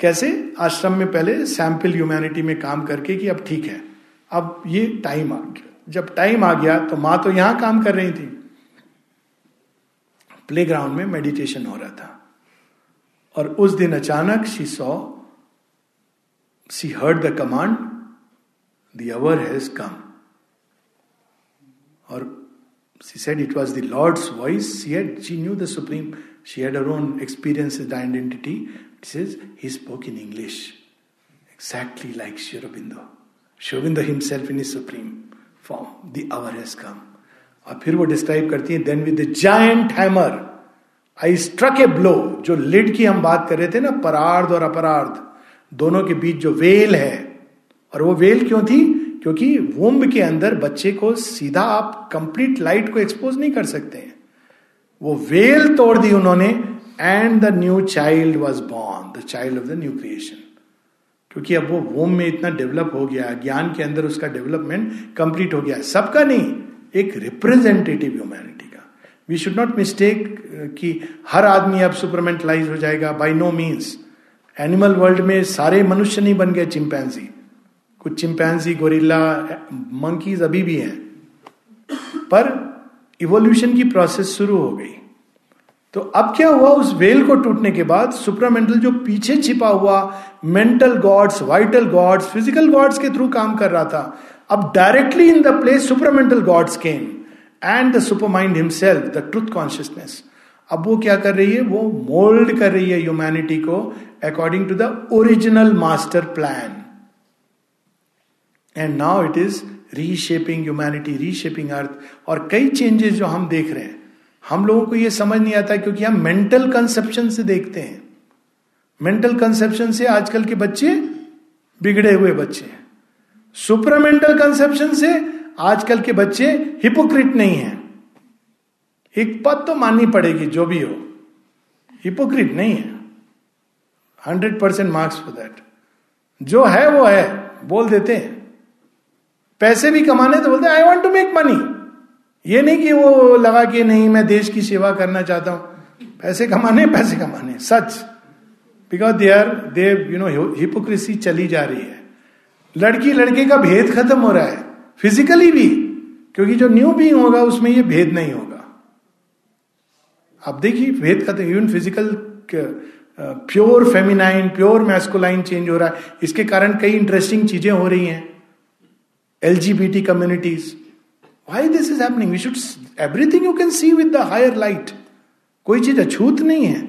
कैसे? आश्रम में पहले सैंपल ह्यूमैनिटी में काम करके कि अब ठीक है। अब ये टाइम आ गया। जब टाइम आ गया तो माँ तो यहाँ काम कर रही थी। प्ले ग्राउंड में मेडिटेशन हो रहा था। और उस दिन अचानक she saw she heard the command the hour has come और said it was the Lord's voice she had she knew the supreme she had her own experience is the identity it says he spoke in English exactly like Sri Aurobindo Sri Aurobindo himself in his supreme form the hour has come और फिर वो describe करती है then with the giant hammer I struck a blow जो lid की हम बात कर रहे थे ना, परार्ध और अपरार्ध, दोनों के बीच जो वेल है। और वो वेल क्यों थी? क्योंकि वुम्ब के अंदर बच्चे को सीधा आप कंप्लीट लाइट को एक्सपोज नहीं कर सकते हैं। वो वेल तोड़ दी उन्होंने and the new child was born the child of the new creation क्योंकि अब वो वोम में इतना डेवलप हो गया, ज्ञान के अंदर उसका डेवलपमेंट कंप्लीट हो गया। सबका नहीं, एक रिप्रेजेंटेटिव ह्यूमैनिटी का। वी शुड नॉट मिस्टेक कि हर आदमी अब सुपरमेंटलाइज हो जाएगा by no means animal world में सारे मनुष्य नहीं बन गए चिंपैंसी कुछ चिंपैंसी गोरिल्ला मंकीज अभी भी हैं। पर इवोल्यूशन की प्रोसेस शुरू हो गई। तो अब क्या हुआ? उस वेल को टूटने के बाद सुपरामेंटल जो पीछे छिपा हुआ mental gods vital gods physical gods के थ्रू काम कर रहा था, अब directly in the place supramental gods came and the supermind himself the truth consciousness अब वो क्या कर रही है? वो मोल्ड कर रही है ह्यूमैनिटी को according to the original master plan and now it is reshaping humanity reshaping earth और कई चेंजेस जो हम देख रहे हैं। हम लोगों को ये समझ नहीं आता क्योंकि हम मेंटल कंसेप्शन से देखते हैं। मेंटल कंसेप्शन से आजकल के बच्चे बिगड़े हुए बच्चे हैं। सुपरामेंटल कंसेप्शन से आजकल के बच्चे हिपोक्रिट नहीं है। एक बात तो माननी पड़ेगी, जो भी हो। हिपोक्रिट नहीं है। Hundred percent marks for that जो है, वो है। बोल देते हैं। पैसे भी कमाने तो बोलते I want to make money ये नहीं कि वो लगा कि, नहीं, मैं देश की सेवा करना चाहता हूँ। पैसे कमाने पैसे कमाने। सच। Because they are they you know hypocrisy चली जा रही है। लड़की, लड़के का भेद खत्म हो रहा है। फिजिकली भी। क्योंकि जो न्यू बींग होगा, उसमें ये भेद नहीं होगा। अब देखिए भेद खत्म even physical pure feminine pure masculine change हो रहा है। इसके कारण कई इंटरेस्टिंग चीज़ें हो रही हैं। L G B T communities why this is happening we should everything you can see with the higher light कोई चीज़ अछूत नहीं है।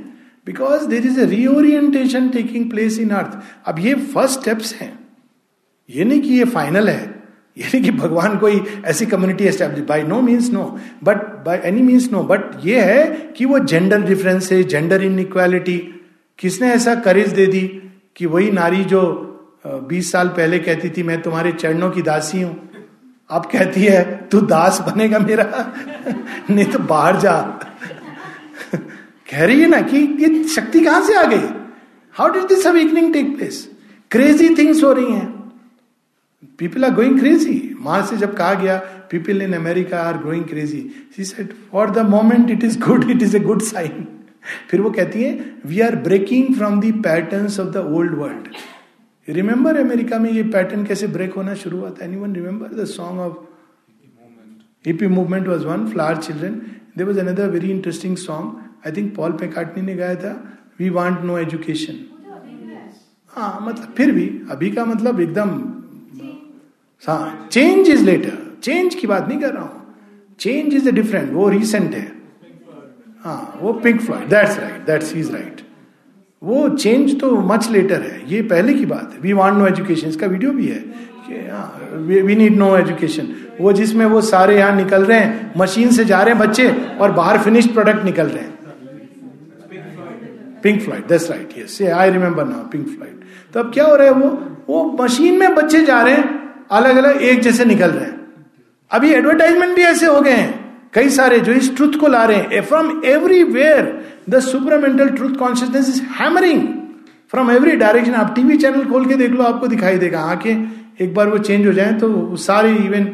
Because there is a reorientation taking place in earth अब ये फ़र्स्ट स्टेप्स हैं। ये नहीं कि ये फाइनल है। ये नहीं कि भगवान कोई ऐसी community establish by no means no but by any means no but ये है कि वो जेंडर डिफरेंस है जेंडर इनइक्वालिटी किसने ऐसा करेज दे दी कि वही नारी जो बीस साल पहले कहती थी, मैं तुम्हारे चरणों की दासी हूँ। अब कहती है, तू दास बनेगा मेरा? नहीं तो बाहर जा। कह रही है ना कि ये शक्ति कहाँ से आ गई? How did this awakening take place crazy things हो रही हैं। पीपल आर गोइंग क्रेजी माँ से जब कहा गया people in America are growing crazy she said for the moment it is good it is a good sign फिर वो कहती है we are breaking from the pattern of the old world remember America में ये pattern कैसे break होना शुरू हुआ था? Anyone remember the song of hippie movement was one flower children there was another very interesting song I think Paul McCartney ने गाया था वी वांट नो एजुकेशन हाँ मतलब फिर भी अभी का मतलब एकदम चेंज इज़ लेटर चेंज की बात नहीं कर रहा हूँ। चेंज इज़ डिफरेंट वो रिसेंट है। हाँ वो Pink Floyd that's right that's is right वो चेंज तो मच लेटर है। ये पहले की बात है। वी वांट नो एजुकेशन इसका वीडियो भी है। वी नीड नो एजुकेशन वो जिसमें वो सारे यहाँ निकल रहे हैं मशीन से जा रहे हैं बच्चे और बाहर फिनिश्ड प्रोडक्ट निकल रहे हैं। Pink Floyd that's right yes I remember now Pink Floyd तो अब क्या हो रहा है वो? वो मशीन में बच्चे जा रहे हैं। अलग अलग एक जैसे निकल रहे हैं। अभी एडवर्टाइजमेंट भी ऐसे हो गए हैं। कई सारे जो इस ट्रुथ को ला रहे हैं। From everywhere the supramental truth consciousness is hammering from every direction आप टीवी चैनल खोल के देख लो, आपको दिखाई देगा। आँखें एक बार वो चेंज हो जाए तो सारे even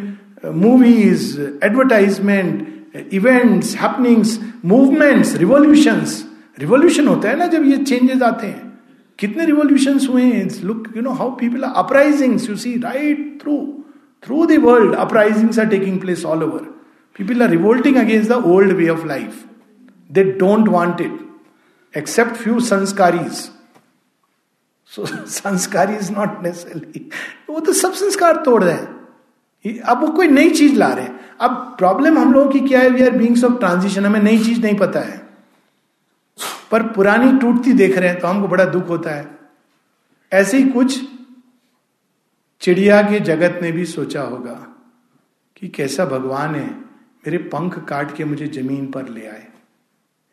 movies advertisement events happenings movements revolutions revolution होता है ना जब ये चेंजेस आते हैं। कितने रिवोल्यूशन हुए हैं? Look you know how people are uprisings you see right through through the world uprisings are taking place all over people are revolting against the old way of life they don't want it except few संस्कारीज so sanskar is not necessary वो तो सब संस्कार तोड़ रहे हैं। अब वो कोई नई चीज़ ला रहे हैं। अब प्रॉब्लम हम लोगों की क्या है? We are beings of transition हमें नई चीज़ नहीं पता है। पर पुरानी टूटती देख रहे हैं तो हमको बड़ा दुख होता है। ऐसे ही कुछ चिड़िया के जगत ने भी सोचा होगा कि कैसा भगवान है, मेरे पंख काट के मुझे ज़मीन पर ले आए।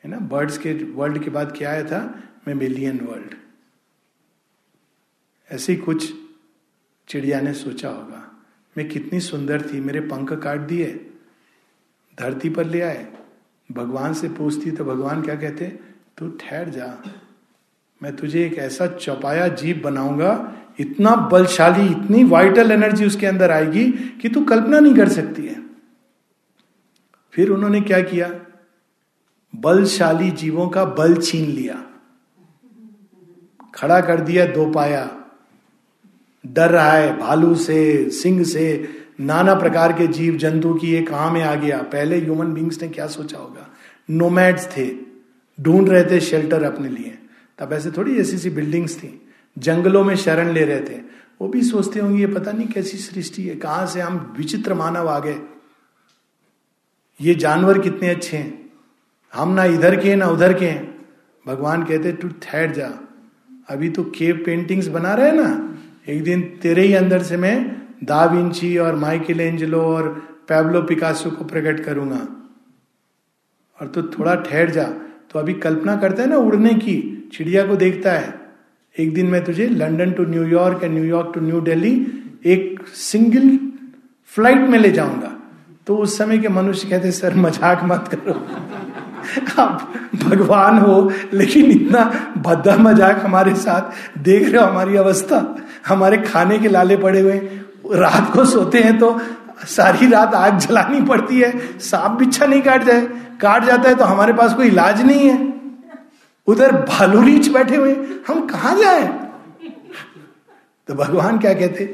है ना? बर्ड्स के वर्ल्ड के बाद क्या आया था? मैं मिलियन वर्ल्ड ऐसे ही कुछ चिड़िया ने सोचा होगा, मैं कितनी सुंदर थी, मेरे पंख काट दिए, धरती पर ले आए, भगवान से पूछती तो भगवान क्या कहते? तू ठहर जा। मैं तुझे एक ऐसा चौपाया जीव बनाऊँगा, इतना बलशाली, इतनी वाइटल एनर्जी उसके अंदर आएगी कि तू कल्पना नहीं कर सकती है। फिर उन्होंने क्या किया? बलशाली जीवों का बल छीन लिया। खड़ा कर दिया दो पाया। डर रहा है, भालू से, सिंह से, नाना प्रकार के जीव जंतु की एक कहा में आ गया। पहले ह्यूमन बींग्स ने क्या सोचा होगा? नोमैड्स थे। ढूंढ रहे थे शेल्टर अपने लिए। तब ऐसे थोड़ी ऐसी सी बिल्डिंग्स थी। जंगलों में शरण ले रहे थे। वो भी सोचते होंगे, ये पता नहीं कैसी सृष्टि है, कहाँ से हम विचित्र मानव आ गए? ये जानवर कितने अच्छे हैं। हम ना इधर के हैं, ना उधर के हैं। भगवान कहते, तू ठहर जा। अभी तो केव पेंटिंग्स बना रहे ना। एक दिन तेरे ही अंदर से मैं दा विंची और माइकल एंजलो और पैब्लो पिकासो को प्रकट करूँगा। और तो थोड़ा ठहर जा। तो अभी कल्पना करता है ना उड़ने की, चिड़िया को देखता है। एक दिन मैं तुझे London to New York and New York to new Delhi एक सिंगल फ़्लाइट में ले जाऊँगा। तो उस समय के मनुष्य कहते, सर, मज़ाक मत करो। आप भगवान हो, लेकिन इतना भद्दा मज़ाक हमारे साथ, देख रहे हो हमारी अवस्था। हमारे खाने के लाले पड़े हुए रात को सोते हैं तो सारी रात आग जलानी पड़ती है, सांप बिच्छा नहीं काट जाए काट जाता है तो हमारे पास कोई इलाज नहीं है। उधर भालू रीच बैठे हुए, हम कहा जाए? तो भगवान क्या कहते,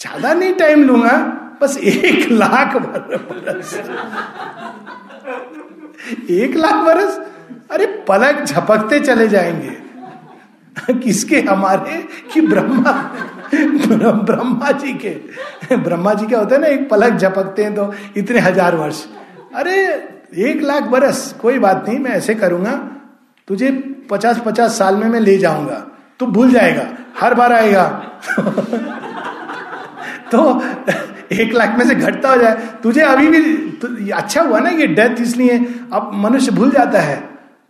ज़्यादा नहीं टाइम लूँगा, बस एक लाख बरस। एक लाख बरस? अरे, पलक झपकते चले जाएँगे। किसके? हमारे कि ब्रह्मा? ब्रह्मा जी के। ब्रह्मा जी क्या होता है ना, एक पलक झपकते हैं तो इतने हज़ार वर्ष। अरे, एक लाख बरस, कोई बात नहीं, मैं ऐसे करूँगा, तुझे पचास पचास साल में मैं ले जाऊँगा, तू भूल जाएगा, हर बार आएगा। तो एक लाख में से घटता हो जाए, तुझे अभी भी तो अच्छा हुआ ना ये डेथ इसलिए, अब मनुष्य भूल जाता है।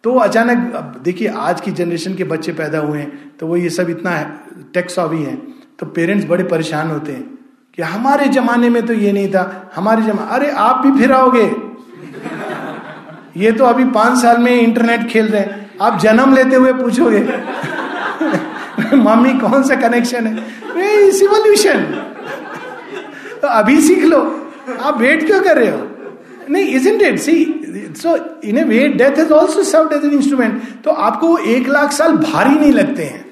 तो अचानक देखिए, आज की जनरेशन के बच्चे पैदा हुए हैं तो वो ये सब इतना टेक्स ऑवी है। तो पेरेंट्स बड़े परेशान होते हैं कि हमारे जमाने में तो ये नहीं था, हमारे जमा, अरे आप भी फिर आओगे। ये तो अभी पाँच साल में इंटरनेट खेल रहे हैं। आप जन्म लेते हुए पूछोगे, मम्मी कौन सा कनेक्शन है? तो अभी सीख लो। आप वेट क्यों कर रहे हो? नहीं is it see so in a way death is also serve as an instrument तो आपको एक लाख साल भारी नहीं लगते हैं।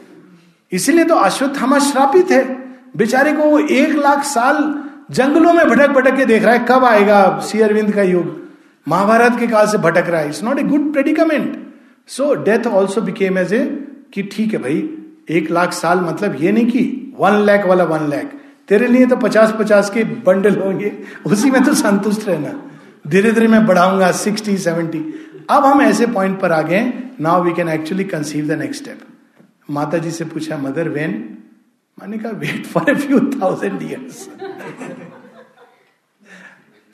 इसीलिए तो अश्वत्थामा श्रापित है। बेचारे को वो एक लाख साल जंगलों में भटक भटक के देख रहा है, कब आएगा सी अरविंद का युग? महाभारत के काल से भटक रहा है। It's not a good predicament so death also became as a कि ठीक है भाई, एक लाख साल मतलब ये नहीं कि वन लैख वाला वन लैख तेरे लिए तो पचास पचास के बंडल होंगे, उसी में तो संतुष्ट रहना। धीरे धीरे मैं बढ़ाऊँगा सिक्सटी सेवेंटी अब हम ऐसे पॉइंट पर आ गए now we can actually conceive the next step Mata ji से पूछा मदर वेन मैंने कहा wait for a few thousand years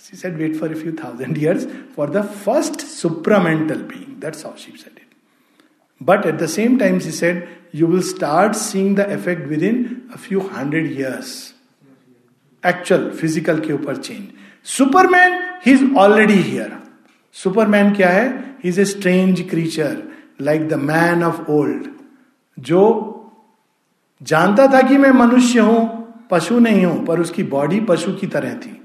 she said wait for a few thousand years for the first supramental being that's how she said it but at the same time she said you will start seeing the effect within a few hundred years actual physical के ऊपर change superman he is already here superman क्या है? He is a strange creature like the man of old जो जानता था कि मैं मनुष्य हूँ, पशु नहीं हूँ, पर उसकी बॉडी पशु की तरह थी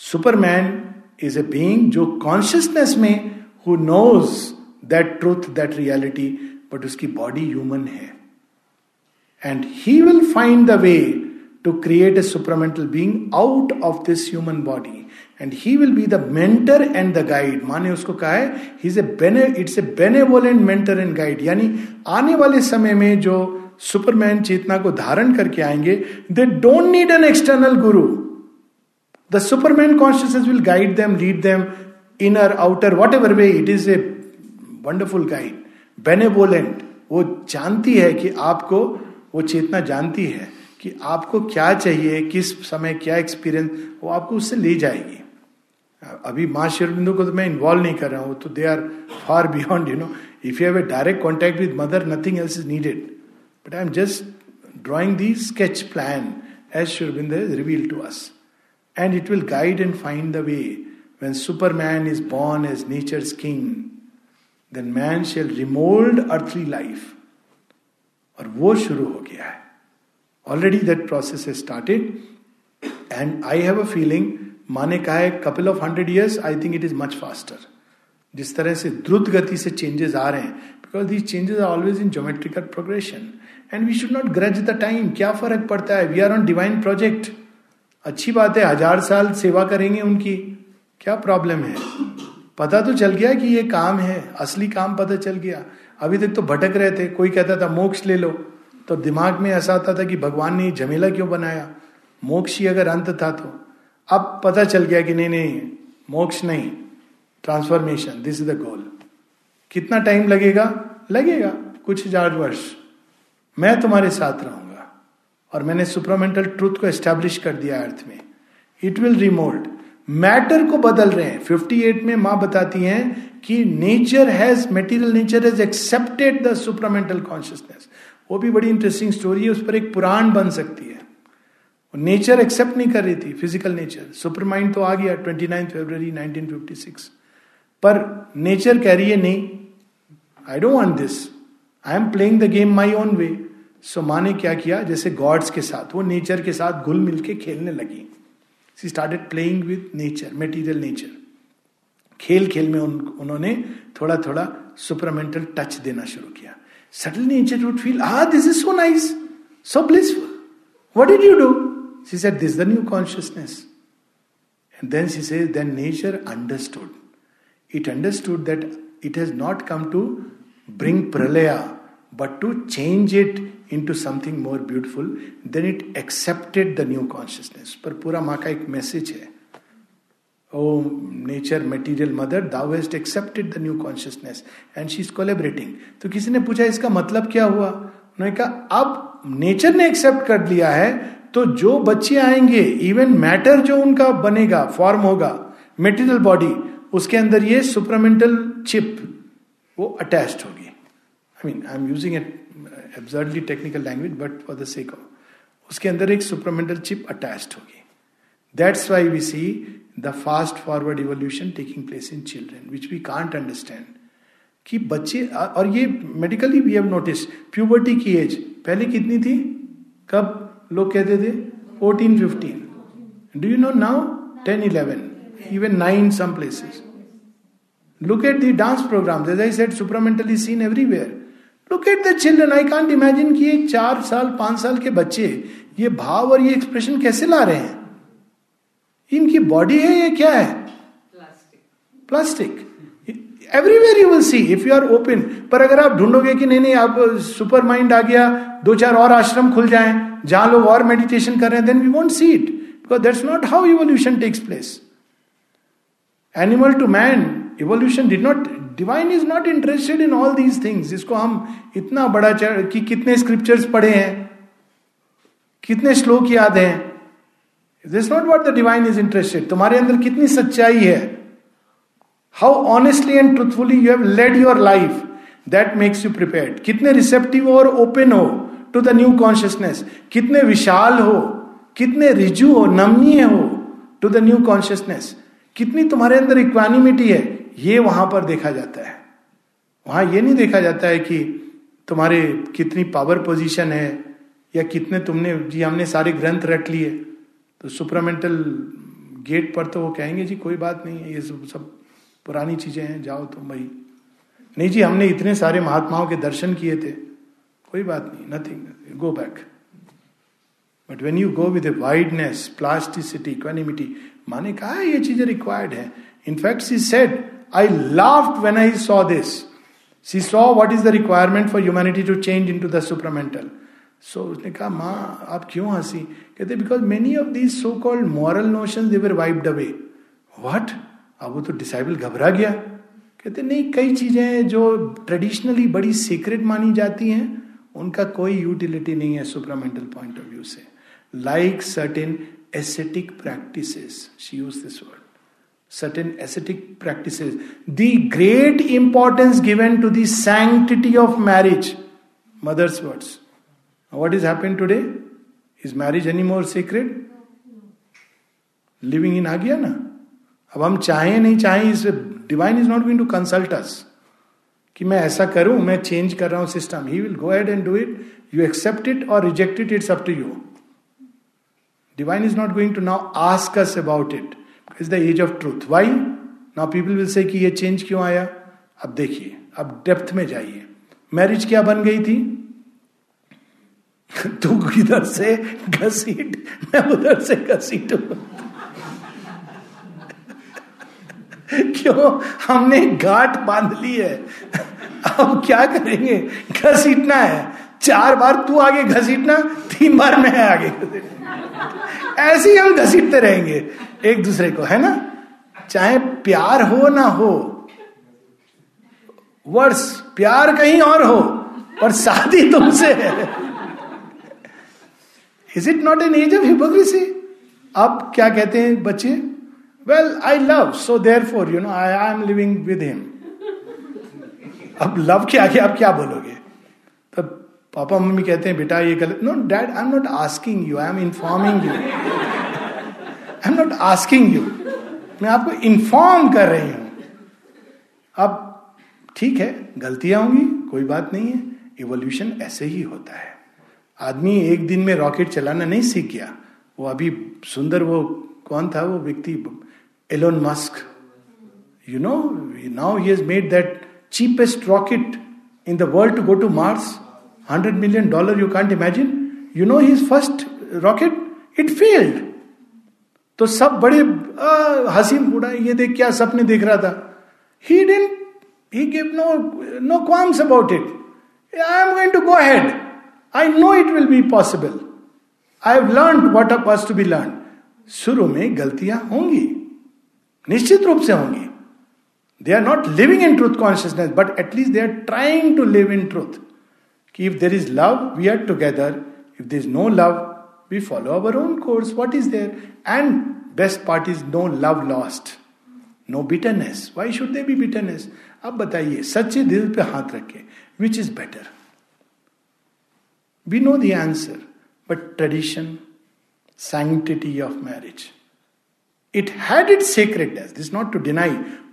सुपरमैन इज़ ए बीइंग जो कॉन्शियसनेस में who knows that truth that reality but उसकी बॉडी ह्यूमन है and he will find the way to create a supramental being out of this human body. And he will be the mentor and the guide माने उसको कहा है he is a bene it's a benevolent mentor and guide यानी आने वाले समय में जो सुपरमैन चेतना को धारण करके आएँगे they don't need an external guru the superman consciousness will guide them lead them inner outer whatever way it is a wonderful guide benevolent वो जानती है कि आपको, वो चेतना जानती है कि आपको क्या चाहिए, किस समय क्या एक्सपीरियंस वो आपको उससे ले जाएगी। अभी माँ शेरबिंदु को तो मैं इन्वॉल्व नहीं कर रहा हूँ तो they are far beyond you know if you have a direct contact with Mother nothing else is needed but I am just drawing the sketch plan as Sri Aurobindo reveal to us and it will guide and find the way when superman is born as nature king then man shall remould earthly life और वो शुरू हो गया है। Already that process has started and I have a feeling माने कहा है couple of hundred years I think it is much faster जिस तरह से द्रुत गति से चेंजेस आ रहे हैं because these changes are always in geometrical progression and we should not grudge the time क्या फ़र्क पड़ता है? We are on divine project अच्छी बात है, हज़ार साल सेवा करेंगे उनकी। क्या प्रॉब्लम है? पता तो चल गया कि ये काम है। असली काम पता चल गया। अभी तक तो भटक रहे थे। कोई कहता था, मोक्ष ले लो। तो दिमाग में ऐसा आता था कि भगवान ने झमेला क्यों बनाया? मोक्ष ही अगर अंत था तो। अब पता चल गया कि नहीं नहीं, मोक्ष नहीं transformation this is the goal कितना टाइम लगेगा? लगेगा, कुछ हज़ार वर्ष। मैं तुम्हारे साथ रहूँगा। और मैंने सुपरमेंटल ट्रूथ को एस्टेब्लिश कर दिया अर्थ में। इट विल रिमोल्ड मैटर को बदल रहे हैं। 58 में माँ बताती हैं कि nature has material nature has accepted the supramental consciousness वो भी बड़ी इंटरेस्टिंग स्टोरी है। उस पर एक पुराण बन सकती है। नेचर एक्सेप्ट नहीं कर रही थी फ़िज़िकल नेचर सुपर माइंड तो आ गया ट्वेंटी नाइन फेब्रवरी 1956 पर नेचर कह रही है नहीं I don't want this I am playing the game my own way so माँ ने क्या किया? जैसे गॉड्स के साथ वो नेचर के साथ घुल मिल के खेलने लगी। She started playing with nature material nature खेल खेल में उन, उन्होंने थोड़ा थोड़ा सुपरमेंटल टच देना शुरू किया। Suddenly nature would feel ah this is so nice so blissful. What did you do? She said this is the new consciousness and then she says then nature understood it understood that it has not come to bring pralaya but to change it into something more beautiful then it accepted the new consciousness पर पूरा माँ का एक message है Oh, nature, material mother, thou hast accepted the new consciousness and she is collaborating. तो किसी ने पूछा इसका मतलब क्या हुआ उन्होंने कहा अब नेचर ने एक्सेप्ट कर लिया है तो जो बच्चे आएँगे इवन मैटर जो उनका बनेगा फॉर्म होगा मेटेरियल बॉडी उसके अंदर ये सुपरमेंटल चिप वो अटैच्ड होगी। I mean I am using at absurdly technical language but for the sake of उसके अंदर एक सुपरमेंटल चिप अटैच्ड होगी। That's why we see the fast forward evolution taking place in children which we can't understand कि बच्चे, और ये medically we have notice puberty की age पहले कितनी थी? कब? लोग कहते थे fourteen fifteen do you know now ten eleven even nine some places look at the dance program as I said supramentally seen everywhere look at the children I can't imagine कि एक चार साल पाँच साल के बच्चे ये भाव और ये एक्सप्रेशन कैसे ला रहे हैं? इनकी बॉडी है ये क्या है? Plastic plastic everywhere you will see if you are open पर अगर आप ढूंढोगे कि नहीं नहीं, आप सुपर माइंड आ गया दो चार और आश्रम खुल जाए, जहाँ लोग और मेडिटेशन कर रहे हैं then we won't see it because that's not how evolution takes place animal to man evolution did not divine is not interested in all these things इसको हम इतना बड़ा कि कितने स्क्रिप्चर्स पढ़े हैं, कितने श्लोक याद हैं. This not what the divine is interested तुम्हारे अंदर कितनी सच्चाई है? How honestly and truthfully you have led your life that makes you prepare कितने रिसेप्टिव और ओपन हो टू द न्यू कॉन्शियसनेस कितने विशाल हो, कितने रिजु हो, नमनीय हो टू द न्यू कॉन्शियसनेस कितनी तुम्हारे अंदर इक्वानिमिटी है, ये वहाँ पर देखा जाता है। वहाँ ये नहीं देखा जाता है कि तुम्हारे कितनी पावर पोजीशन है या कितने तुमने, जी हमने सारे ग्रंथ रट लिए। तो सुपरामेंटल गेट पर तो वो कहेंगे, जी, कोई बात नहीं है ये सब पुरानी चीज़ें हैं, जाओ तुम भाई नहीं जी, हमने इतने सारे महात्माओं के दर्शन किए थे। कोई बात नहीं nothing go back but when you go with a wideness plasticity equanimity माने कहा है ये चीज़ें रिक्वायर्ड है। In fact she said I laughed when I saw this she saw what is the requirement for humanity to change in to the supramental so उसने कहा, माँ, आप क्यों हँसी? कहते because many of these so called moral notion wither away what अब वो तो डिसाइबल घबरा गया। कहते, नहीं, कई चीज़ें हैं जो ट्रेडिशनली बड़ी सीक्रेट मानी जाती हैं। उनका कोई यूटिलिटी नहीं है सुपरामेंटल पॉइंट ऑफ़ व्यू से। Like certain ascetic practices she use this word certain ascetic practice the great importance given to the sanctity of marriage mother's words what is happen today is marriage any more secret living in आ गया ना अब हम चाहें नहीं चाहें, इस divine is not going to consult us कि मैं ऐसा करूँ, मैं चेंज कर रहा हूँ system he will go ahead and do it you accept it और reject it it's up to you divine is not going to now ask us about it is the age of truth why now people will say कि ये change क्यों आया? अब देखिए, अब depth में जाइए. मैरिज क्या बन गई थी? तू इधर से घसीट? मैं उधर से घसीट। क्यों? हमने गांठ बाँध ली है। अब क्या करेंगे? घसीटना है। चार बार तू आगे घसीटना, तीन बार मैं आगे ऐसे ही हम घसीटते रहेंगे एक दूसरे को, है ना? चाहे प्यार हो ना हो, वर्ष प्यार कहीं और हो, पर शादी तुमसे है। Is it not an age of hypocrisy अब क्या कहते हैं, बच्चे? Well I love so therefore you know I I am living with him अब लव के आगे आप क्या बोलोगे? तो पापा मम्मी कहते हैं, बेटा, ये गलत no dad I am not asking you I am informing you I am not asking you मैं आपको इन्फॉर्म कर रही हूँ। अब ठीक है, गलतियाँ होंगी, कोई बात नहीं है। इवोल्यूशन ऐसे ही होता है। आदमी एक दिन में रॉकेट चलाना नहीं सीख गया। वो अभी सुंदर वो कौन था, वो व्यक्ति Elon Musk you know now he has made that cheapest rocket in the world to go to Mars hundred million dollar you can't imagine you know his first rocket it failed तो सब बड़े हसी उड़ा ये देख, क्या सपने देख रहा था। He didn't he give no no qualms about it I am going to go ahead I know it will be possible I have learn what up to be learn शुरू में गलतियाँ होंगी। निश्चित रूप से होंगी। They are not living in truth consciousness but at least they are trying to live in truth कि if there is love we are together if there is no love we follow our own course what is there and best part is no love lost no bitterness why should they be bitterness अब बताइए सच्चे दिल पे हाथ रखे which is better we know the answer, but tradition, sanctity of marriage. It had its sacredness, this is not to deny.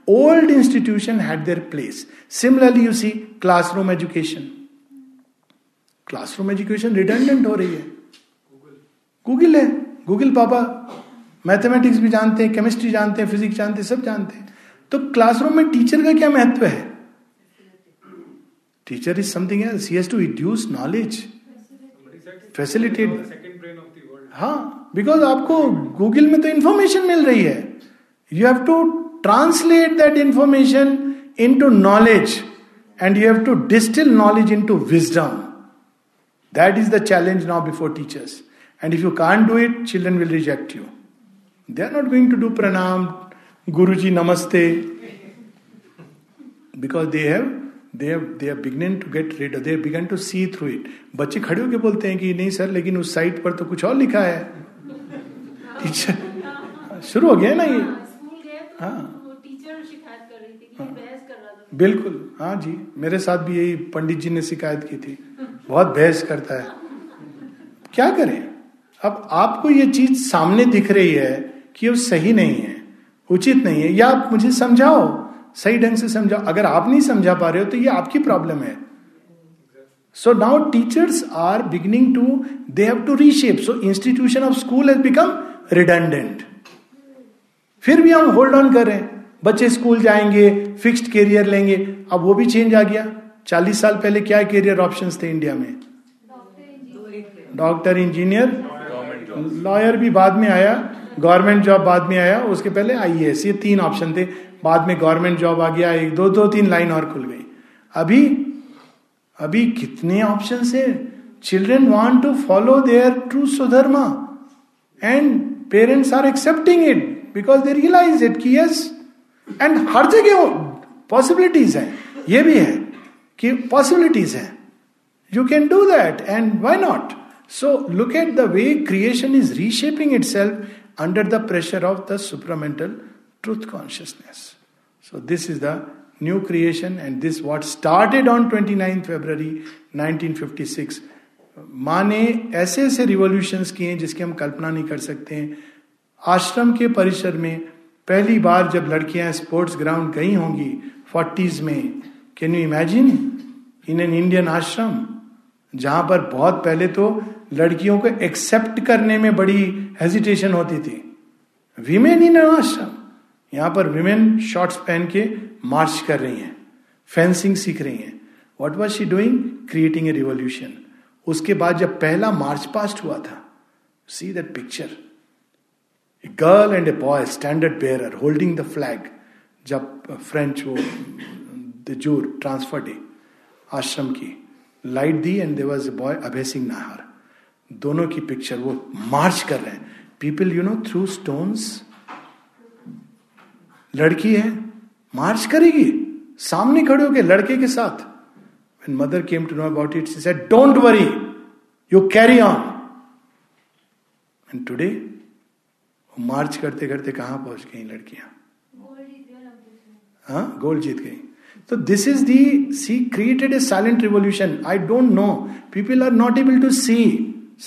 Old institution had their place. Similarly, you see classroom education. Classroom education redundant हो रही है. Google है. Google पापा mathematics भी जानते हैं chemistry जानते हैं फिजिक्स जानते हैं सब जानते हैं. तो क्लासरूम में टीचर का क्या महत्व है? Teacher is something else he has to reduce knowledge facilitate हाँ. बिकॉज़ आपको गूगल में तो इंफॉर्मेशन मिल रही है। You have to translate that information in to knowledge and you have to distill knowledge in to wisdom that is the challenge now before teachers and if you can do it children will reject you they are not going to do प्रणाम गुरु जी नमस्ते because they have they have they are beginning to get rid they began to see through it बच्चे खड़े होकर बोलते हैं कि नहीं sir, लेकिन उस साइट पर तो कुछ और लिखा है। टीचर शुरू हो गया ना ये? हाँ, हाँ। बिल्कुल हाँ जी मेरे साथ भी यही पंडित जी ने शिकायत की थी। बहुत बहस करता है। क्या करें? अब आपको ये चीज़ सामने दिख रही है कि वो सही नहीं है उचित नहीं है। या आप मुझे समझाओ सही ढंग से समझाओ। अगर आप नहीं समझा पा रहे हो तो ये आपकी प्रॉब्लम है। So now teachers are beginning to they have to reshape so institution of school has become redundant फिर भी हम होल्ड ऑन कर रहे हैं। बच्चे स्कूल जाएँगे फिक्स्ड कैरियर लेंगे। अब वो भी चेंज आ गया। चालीस साल पहले क्या कैरियर ऑप्शन थे इंडिया में? डॉक्टर इंजीनियर लॉयर भी बाद में आया। गवर्नमेंट जॉब बाद में आया। उसके पहले आई ये तीन ऑप्शन थे। बाद में गवर्नमेंट जॉब आ गया। एक, दो दो, तीन लाइन और खुल गई। अभी अभी कितने ऑप्शन है? Children want to follow their true Sudharma and parents are accepting it because they realize it की यस एंड हर जगह पॉसिबिलिटीज है ये भी है कि पॉसिबिलिटीज है you can do that and why not so look at the way creation is reshaping it self under the pressure of the supramental truth consciousness. So, this is the new creation and this what started on 29th February 1956. माँ ने ऐसे ऐसे revolutions किए हैं जिसकी हम कल्पना नहीं कर सकते हैं। आश्रम के परिसर में पहली बार जब लड़कियाँ स्पोर्ट्स ग्राउंड गई होंगी फोर्टीज में can you imagine in an Indian ashram, जहाँ पर बहुत पहले तो लड़कियों को एक्सेप्ट करने में बड़ी हेजिटेशन होती थी। विमेन इन एन आश्रम, यहाँ पर विमेन शॉर्ट्स पहन के मार्च कर रही हैं फेंसिंग सीख रही हैं। What was she doing creating a revolution उसके बाद जब पहला मार्च पास्ट हुआ था see that picture a girl and a boy standard bearer holding the flag जब फ्रेंच वो de jure transfer day ashram की light the and they was a boy Abhay Singh Nahar दोनों की picture वो march कर रहे हैं. People you know threw stones लड़की है मार्च करेगी. सामने खड़े होके लड़के के साथ when mother came to know about it, she said, don't worry. You carry on. And today मार्च करते करते कहाँ पहुँच गई लड़कियाँ? हाँ गोल्ड जीत गई। तो this is the she created a silent revolution I don't know people are not able to see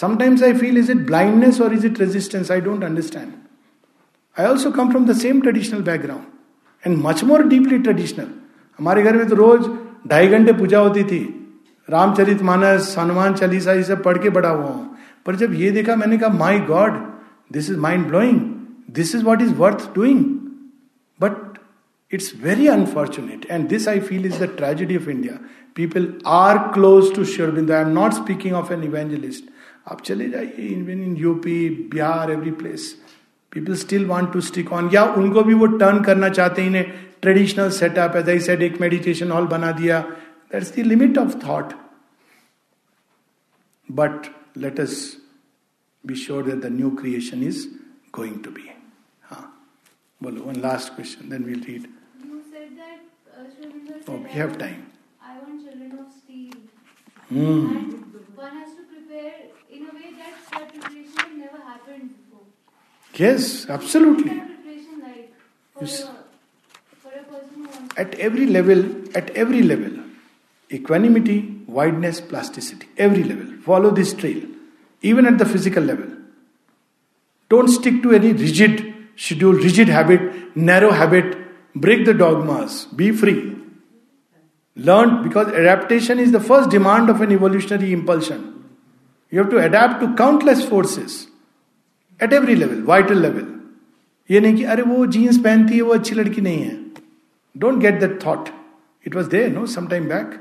sometimes I feel is it blindness और is it resistance I don't understand I also come from the same traditional background and much more deeply traditional हमारे घर में तो रोज ढाई घंटे पूजा होती थी। रामचरित मानस, हनुमान चालीसा, ये सब पढ़ के बड़ा हुआ हूँ। पर जब ये देखा, मैंने कहा my God this is mind blowing this is what is worth doing but it's very unfortunate and this I feel is the tragedy of India people are close to Aurobindo I am not speaking of an evangelist आप चले जाइए even in UP Bihar every place people still want to stick on या उनको भी वो turn करना चाहते हैं, इन्हें Traditional setup as I said एक मेडिटेशन हॉल बना दिया that's the limit of thought but let us be sure that the new creation is going to be हाँ बोलो one last question then we'll read Oh, we have time. I want children of steel. Hmm. And one has to prepare in a way that that preparation has never happened before. Yes, absolutely. What's that preparation like for, Yes. At every level at every level equanimity wideness plasticity every level follow this trail even at the physical level don't stick to any rigid schedule rigid habit narrow habit break the dog dogmas be free learn because adaptation is the first demand of an evolutionary impulsion you have to adapt countless forces at every level vital level ये नहीं कि, अरे वो jeans पहनती है, वो अच्छी लड़की नहीं है. Don't get that thought. It was there, no, sometime back.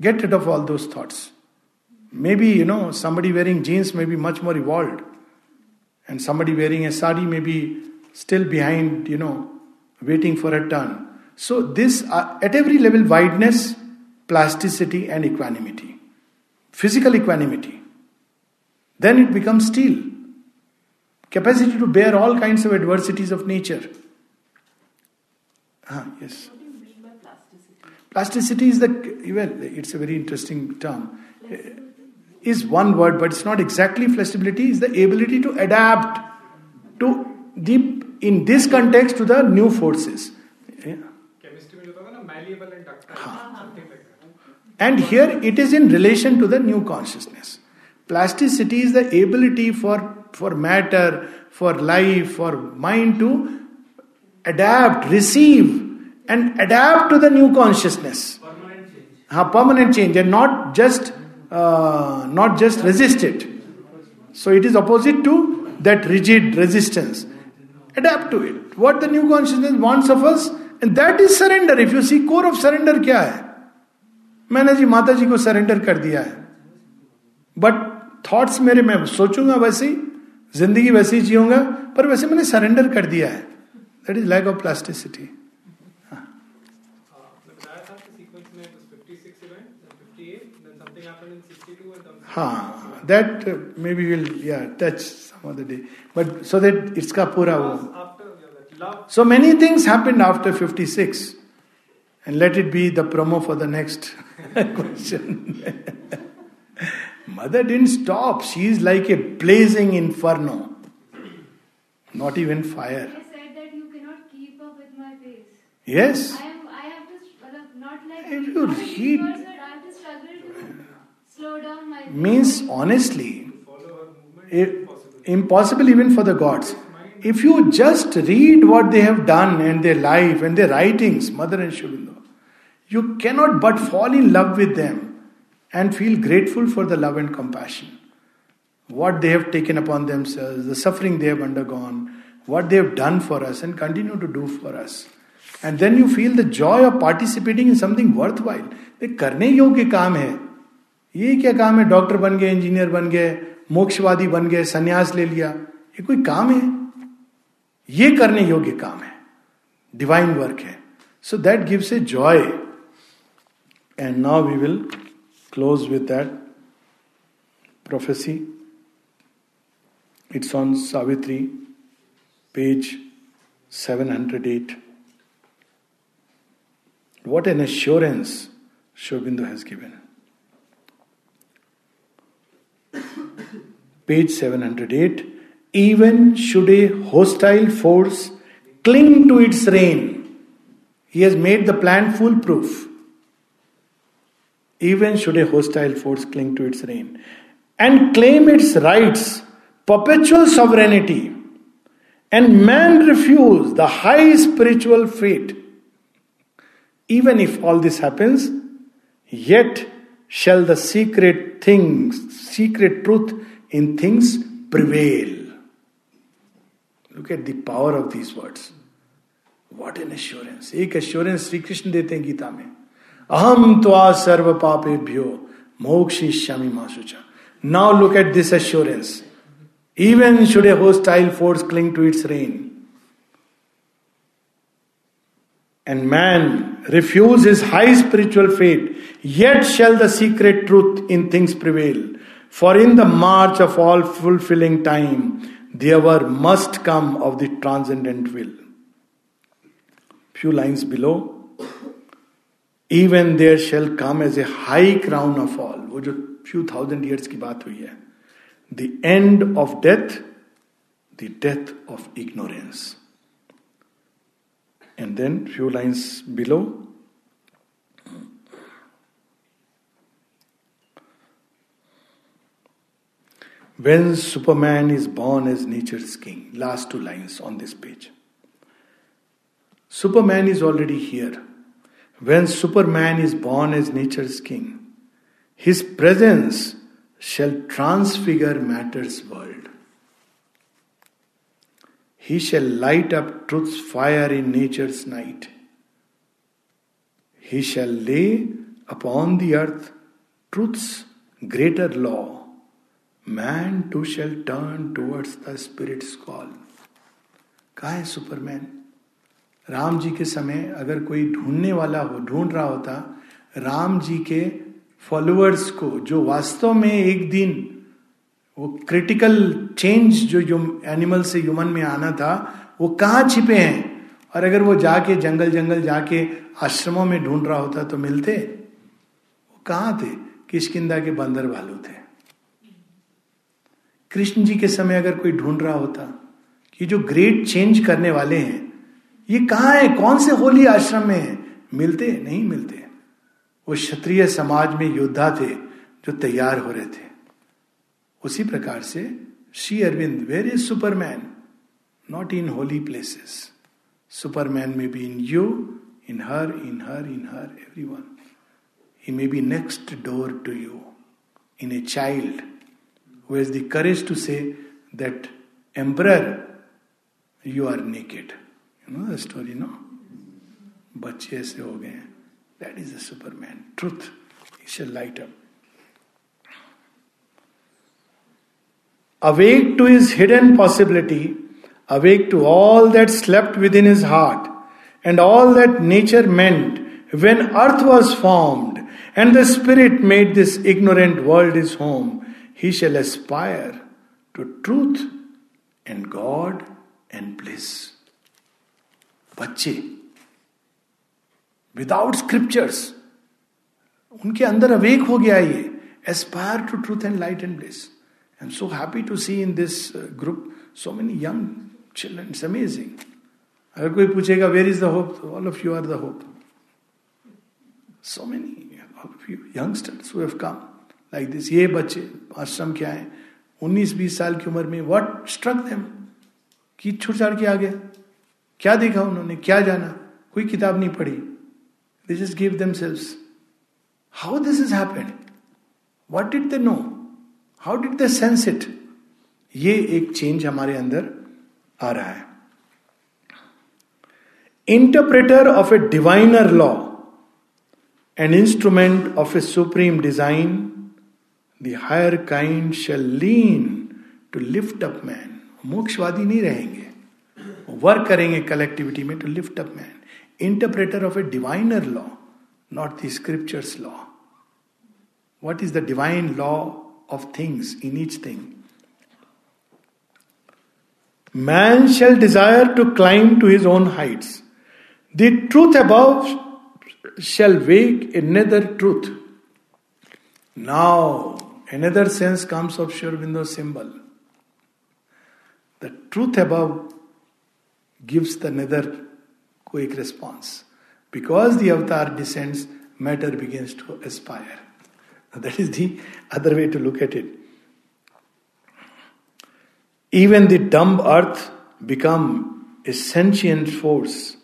Get rid of all those thoughts. Maybe, you know, somebody wearing jeans may be much more evolved. And somebody wearing a sari may be still behind, you know, waiting for a turn. So, this uh, at every level wideness, plasticity, and equanimity. Physical equanimity. Then it becomes steel. Capacity to bear all kinds of adversities of nature. Ah, yes. Plasticity? Is the, well, it's a very interesting term. Is one word, but it's not exactly flexibility, is the ability to adapt to deep in this context to the new forces. Malleable and ductile, something like that. And here it is in relation to the new consciousness. Plasticity is the ability for, for matter, for life, for mind to adapt, receive, and adapt to the new consciousness. permanent change हाँ permanent change and not just uh, not just resist it. So it is opposite to that rigid resistance. Adapt to it. What the new consciousness wants of us, and that is surrender. If you see core of surrender क्या है मैंने जी माता जी को surrender कर दिया है but thoughts मेरे मैं सोचूँगा वैसे ही ज़िंदगी वैसे ही जीऊँगा पर वैसे मैंने सरेंडर कर दिया है that is lack of plasticity मैं बताया था कि सीक्वेंस में it was 56 event, then 58, then something happened in 62 and something. हाँ दैट मे बी विल या touch some other day but so that इसका पूरा वो Because after yeah, that love, So many things happened after 56. And let it be the promo for the next question. Mother didn't stop. She is like a blazing inferno. Not even fire. Yes. I am. I have to. well, uh, Not like. If you not read- dreamer, I have to struggle to slow down my. pace. Means honestly, follow her movement, it, impossible. impossible even for the gods. If you just read what they have done and their life and their writings, Mother and Shubindo, you cannot but fall in love with them and feel grateful for the love and compassion. What they have taken upon themselves, the suffering they have undergone, what they have done for us and continue to do for us. And then you feel the joy of participating in something worthwhile. ये करने योग्य काम है। ये क्या काम है? Doctor बन गए इंजीनियर बन गए, मोक्षवादी बन गए, सन्यास ले लिया। ये कोई काम है? ये करने योग्य काम है। डिवाइन वर्क है। So that gives a joy and now we will close with that prophecy it's on Savitri page 708 what an assurance Shobindo has given. Page 708 Even should a hostile force cling to its reign, he has made the plan foolproof. Even should a hostile force cling to its reign and claim its rights, perpetual sovereignty, and man refuse the high spiritual fate even if all this happens, yet shall the secret things, secret truth in things prevail. Look at the power of these words. What an assurance. एक assurance Shri Krishna देते हैं गीता में अहम त्वा सर्व पापेभ्यो मोक्षिष्यामि मा शुचा now look at this assurance. Even should a hostile force cling to its reign, and man refuse his high spiritual fate, yet shall the secret truth in things prevail. For in the march of all fulfilling time, the hour must come of the transcendent will. Few lines below, even there shall come as a high crown of all. वो जो few thousand years की बात हुई है. The end of death, the death of ignorance. And then few lines below. When Superman is born as nature's king, last two lines on this page. Superman is already here. When Superman is born as nature's king, his presence shall transfigure matter's world. He shall light up truth's fire in nature's night. He shall lay upon the earth truth's greater law. Man too shall turn towards the Spirit's call. कहा है Superman Ram ji के समय अगर कोई ढूँढने वाला हो ढूंढ रहा होता राम जी के फॉलोअर्स को जो वास्तव में एक दिन वो क्रिटिकल चेंज जो एनिमल से ह्यूमन में आना था, वो कहाँ छिपे हैं? और अगर वो जाके जंगल जंगल जाके आश्रमों में ढूंढ रहा होता तो मिलते? वो कहाँ थे? किशकिंदा के बंदर भालू थे। कृष्ण जी के समय अगर कोई ढूंढ रहा होता कि जो ग्रेट चेंज करने वाले हैं, ये कहाँ है? कौन से होली आश्रम में है? मिलते? नहीं मिलते। वो क्षत्रिय समाज में योद्धा थे जो तैयार हो रहे थे। उसी प्रकार से Shri Aurobindo where is superman, not in holy places. Superman में be in you, in her in her in her every one he may be next door to you in a child who has the courage to say that, emperor, you are naked. You know the story, no? बच्चे ऐसे हो गए हैं। That is a superman truth he shall light up awake to his hidden possibility, awake to all that slept within his heart, and all that nature meant when earth was formed, and the Spirit made this ignorant world his home, he shall aspire to truth and God and bliss. बच्चे without scriptures उनके अंदर awake हो गया ये aspire to truth and light and bliss I am so happy to see in this group so many young children it's amazing अगर कोई पूछेगा where is the hope all of you are the hope so many have come like this ये बच्चे, आश्रम के आए, उन्नीस बीस साल की उम्र में व्हाट स्ट्रक देम कि छुट छाड़ के आ गया क्या देखा उन्होंने? क्या जाना? कोई किताब नहीं पढ़ी। They just give them sales how this is happened what did they know how did they sense it ये एक चेंज हमारे अंदर आ रहा है। Interpreter of a diviner law an instrument of a supreme design the higher kind shall lean to lift up man मोक्षवादी नहीं रहेंगे। Work करेंगे कलेक्टिविटी में to lift up man interpreter of a diviner law not the scriptures law what is the divine law of things in each thing. Man shall desire to climb to his own heights. The truth above shall wake another truth. Now, another sense comes of Shurvindo symbol. The truth above gives the nether quick response. Because the avatar descends, matter begins to aspire. That is the other way to look at it. Even the dumb earth become a sentient force.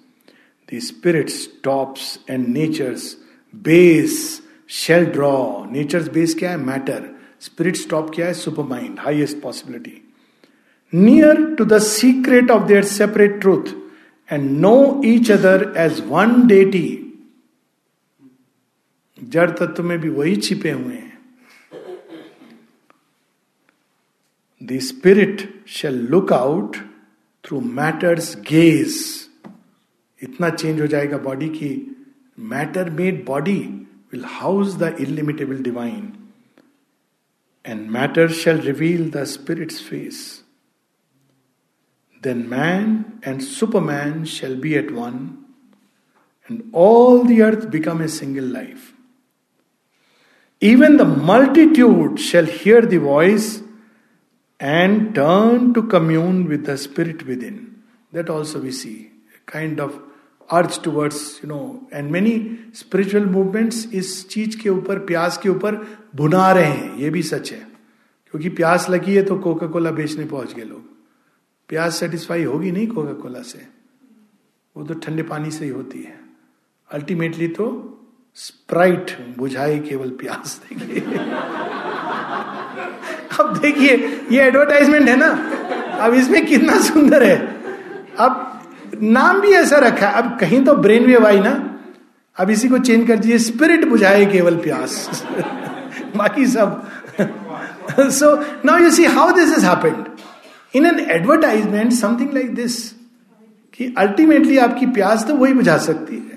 The spirit stops and nature's base shall draw. Nature's base क्या है matter spirit stop किया है super mind highest possibility near to the secret of their separate truth and know each other as one deity जड़ तत्व में भी वही छिपे हुए हैं। The spirit shall look out through matter's gaze इतना चेंज हो जाएगा बॉडी की। Matter made body will house the illimitable divine and matter shall reveal the spirit's face then man and superman shall be at one and all the earth become a single life Even the multitude shall hear the voice and turn to commune with the Spirit within. That also we see, a kind of earth towards you know and many spiritual movements इस चीज़ के ऊपर प्यास के ऊपर भुना रहे हैं ये भी सच है। क्योंकि प्यास लगी है तो कोका कोला बेचने पहुँच गए लोग। प्यास सेटिस्फाई होगी नहीं कोका कोला से? वो तो ठंडे पानी से ही होती है। अल्टीमेटली तो स्प्राइट बुझाए केवल प्यास देखिए अब देखिए, ये एडवर्टाइजमेंट है ना? अब इसमें कितना सुंदर है। अब नाम भी ऐसा रखा है। अब कहीं तो ब्रेन वेव आई ना? अब इसी को चेंज कर दीजिए स्पिरिट बुझाए केवल प्यास। बाकी सब। So now you see how this is happened in an advertisement something like this कि अल्टीमेटली आपकी प्यास तो वही बुझा सकती है।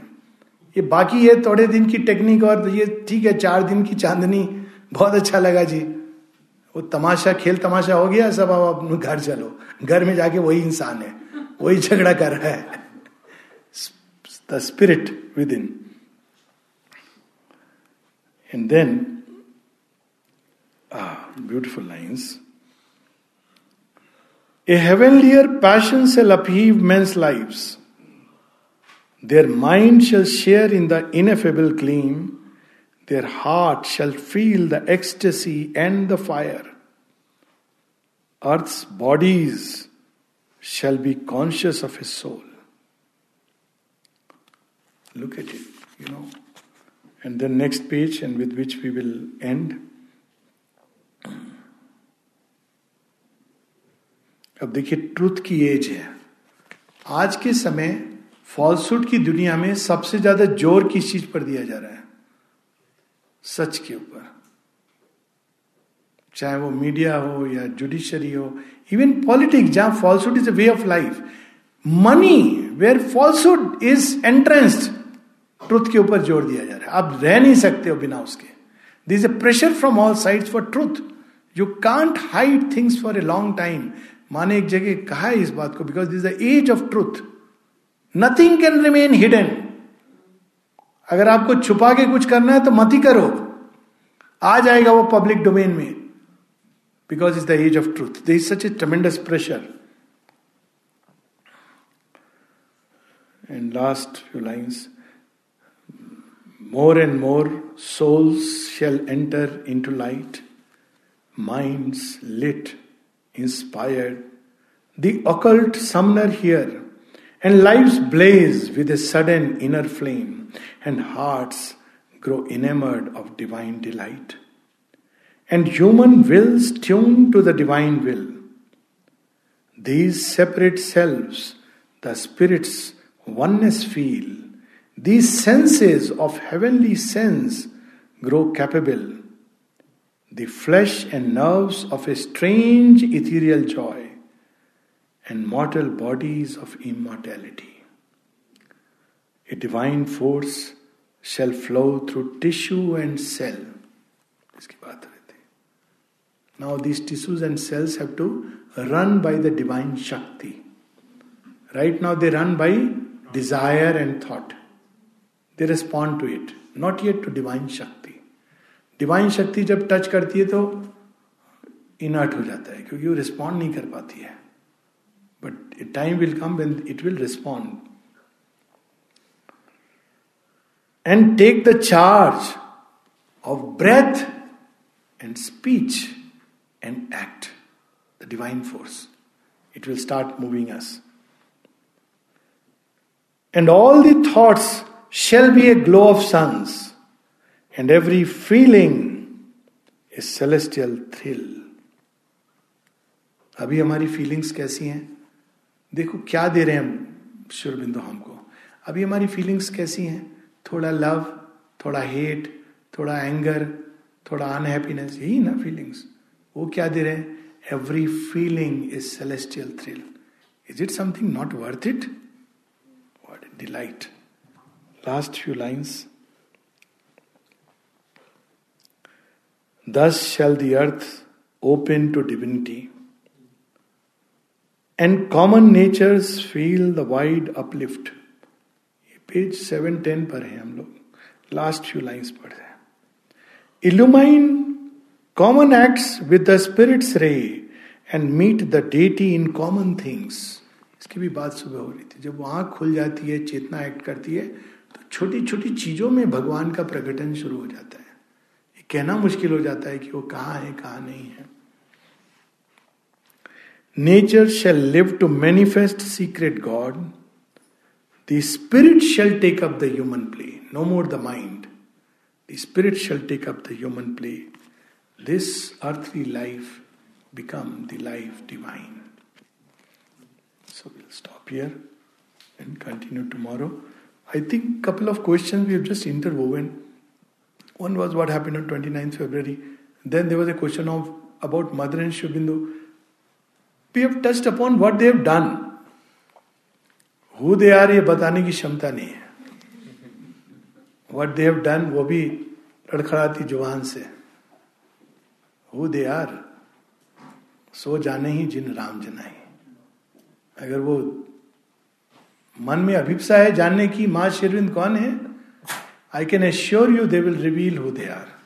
ये बाकी ये थोड़े दिन की टेक्निक और ये ठीक है, चार दिन की चांदनी। बहुत अच्छा लगा जी। वो तमाशा, खेल तमाशा हो गया, सब अब अपने घर चलो। घर में जाके वही इंसान है। वही झगड़ा कर रहा है। The spirit within and then beautiful lines a heavenlier passion shall upheave men's lives their mind shall share in the ineffable gleam their heart shall feel the ecstasy and the fire earth's bodies shall be conscious of his soul. Look at it, you know. And then next page, and with which we will end. अब देखिए truth की age है आज के समय falsehood की दुनिया में सबसे ज़्यादा ज़ोर किस चीज़ पर दिया जा रहा है? सच के ऊपर। चाहे वो मीडिया हो या जुडिशरी हो इवन पॉलिटिक्स जहाँ falsehood is a way of life money where falsehood is entrenched truth के ऊपर ज़ोर दिया जा रहा है। आप रह नहीं सकते हो बिना उसके। This a pressure from all side for truth you can't hide things for a long time माने एक जगह कहा है इस बात को because this the age of truth nothing can remain hidden अगर आपको छुपा के कुछ करना है तो मत ही करो। आ जाएगा वो पब्लिक डोमेन में। Because is the age of truth there is such a tremendous pressure and last few lines More and more souls shall enter into light, minds lit, inspired, the occult summoner here, and lives blaze with a sudden inner flame, and hearts grow enamored of divine delight. And human wills tune to the divine will. These separate selves, the spirit's oneness feel these senses of heavenly sense grow capable. The flesh and nerves of a strange ethereal joy, and mortal bodies of immortality. A divine force shall flow through tissue and cell. Now these tissues and cells have to run by the divine Shakti. Right now they run by desire and thought. They respond to it not yet to divine shakti divine shakti जब touch करती है तो inert हो जाता है क्योंकि वो respond नहीं कर पाती है but time will come when it will respond and take the charge of breath and speech and act the divine force it will start moving us and all the thoughts shall be a glow of suns, and every feeling a celestial thrill. अभी हमारी feelings कैसी हैं? देखो क्या दे रहे हैं शुरबिंदु हमको। अभी हमारी फीलिंग्स कैसी हैं? थोड़ा लव थोड़ा हेट थोड़ा एंगर थोड़ा अनहैप्पीनेस यही ना फीलिंग्स वो क्या दे रहे हैं? Every feeling is celestial thrill is it something not worth it what delight last few lines Thus shall the earth open to divinity, and common natures feel the wide uplift. Page seven ten पर है हम लोग। Last few lines पढ़ रहे हैं। Illumine common acts with the spirit's ray and meet the deity in common things इसकी भी बात सुबह हो रही थी। जब वो आँख खुल जाती है, चेतना एक्ट करती है तो छोटी छोटी चीज़ों में भगवान का प्रकटन शुरू हो जाता है। ये कहना मुश्किल हो जाता है कि वो कहाँ है, कहाँ नहीं है। Nature shall live to manifest secret God. The spirit shall take up the human play, no more the mind. The spirit shall take up the human play. This earthly life become the life divine. So we'll stop here and continue tomorrow. I think a couple of questions we have just interwoven. One was what happened on 29th February. Then there was a question of about Mother and Shubindu We have touched upon what they have done. Who they are, ये बताने की क्षमता नहीं है। What they have done वो भी लड़खड़ाती ज़ुबान से। हु दे आर सो जाने ही जिन राम जनाई अगर वो मन में अभिप्सा है जानने की, माँ शेरविंद कौन है? I can assure you they will reveal who they are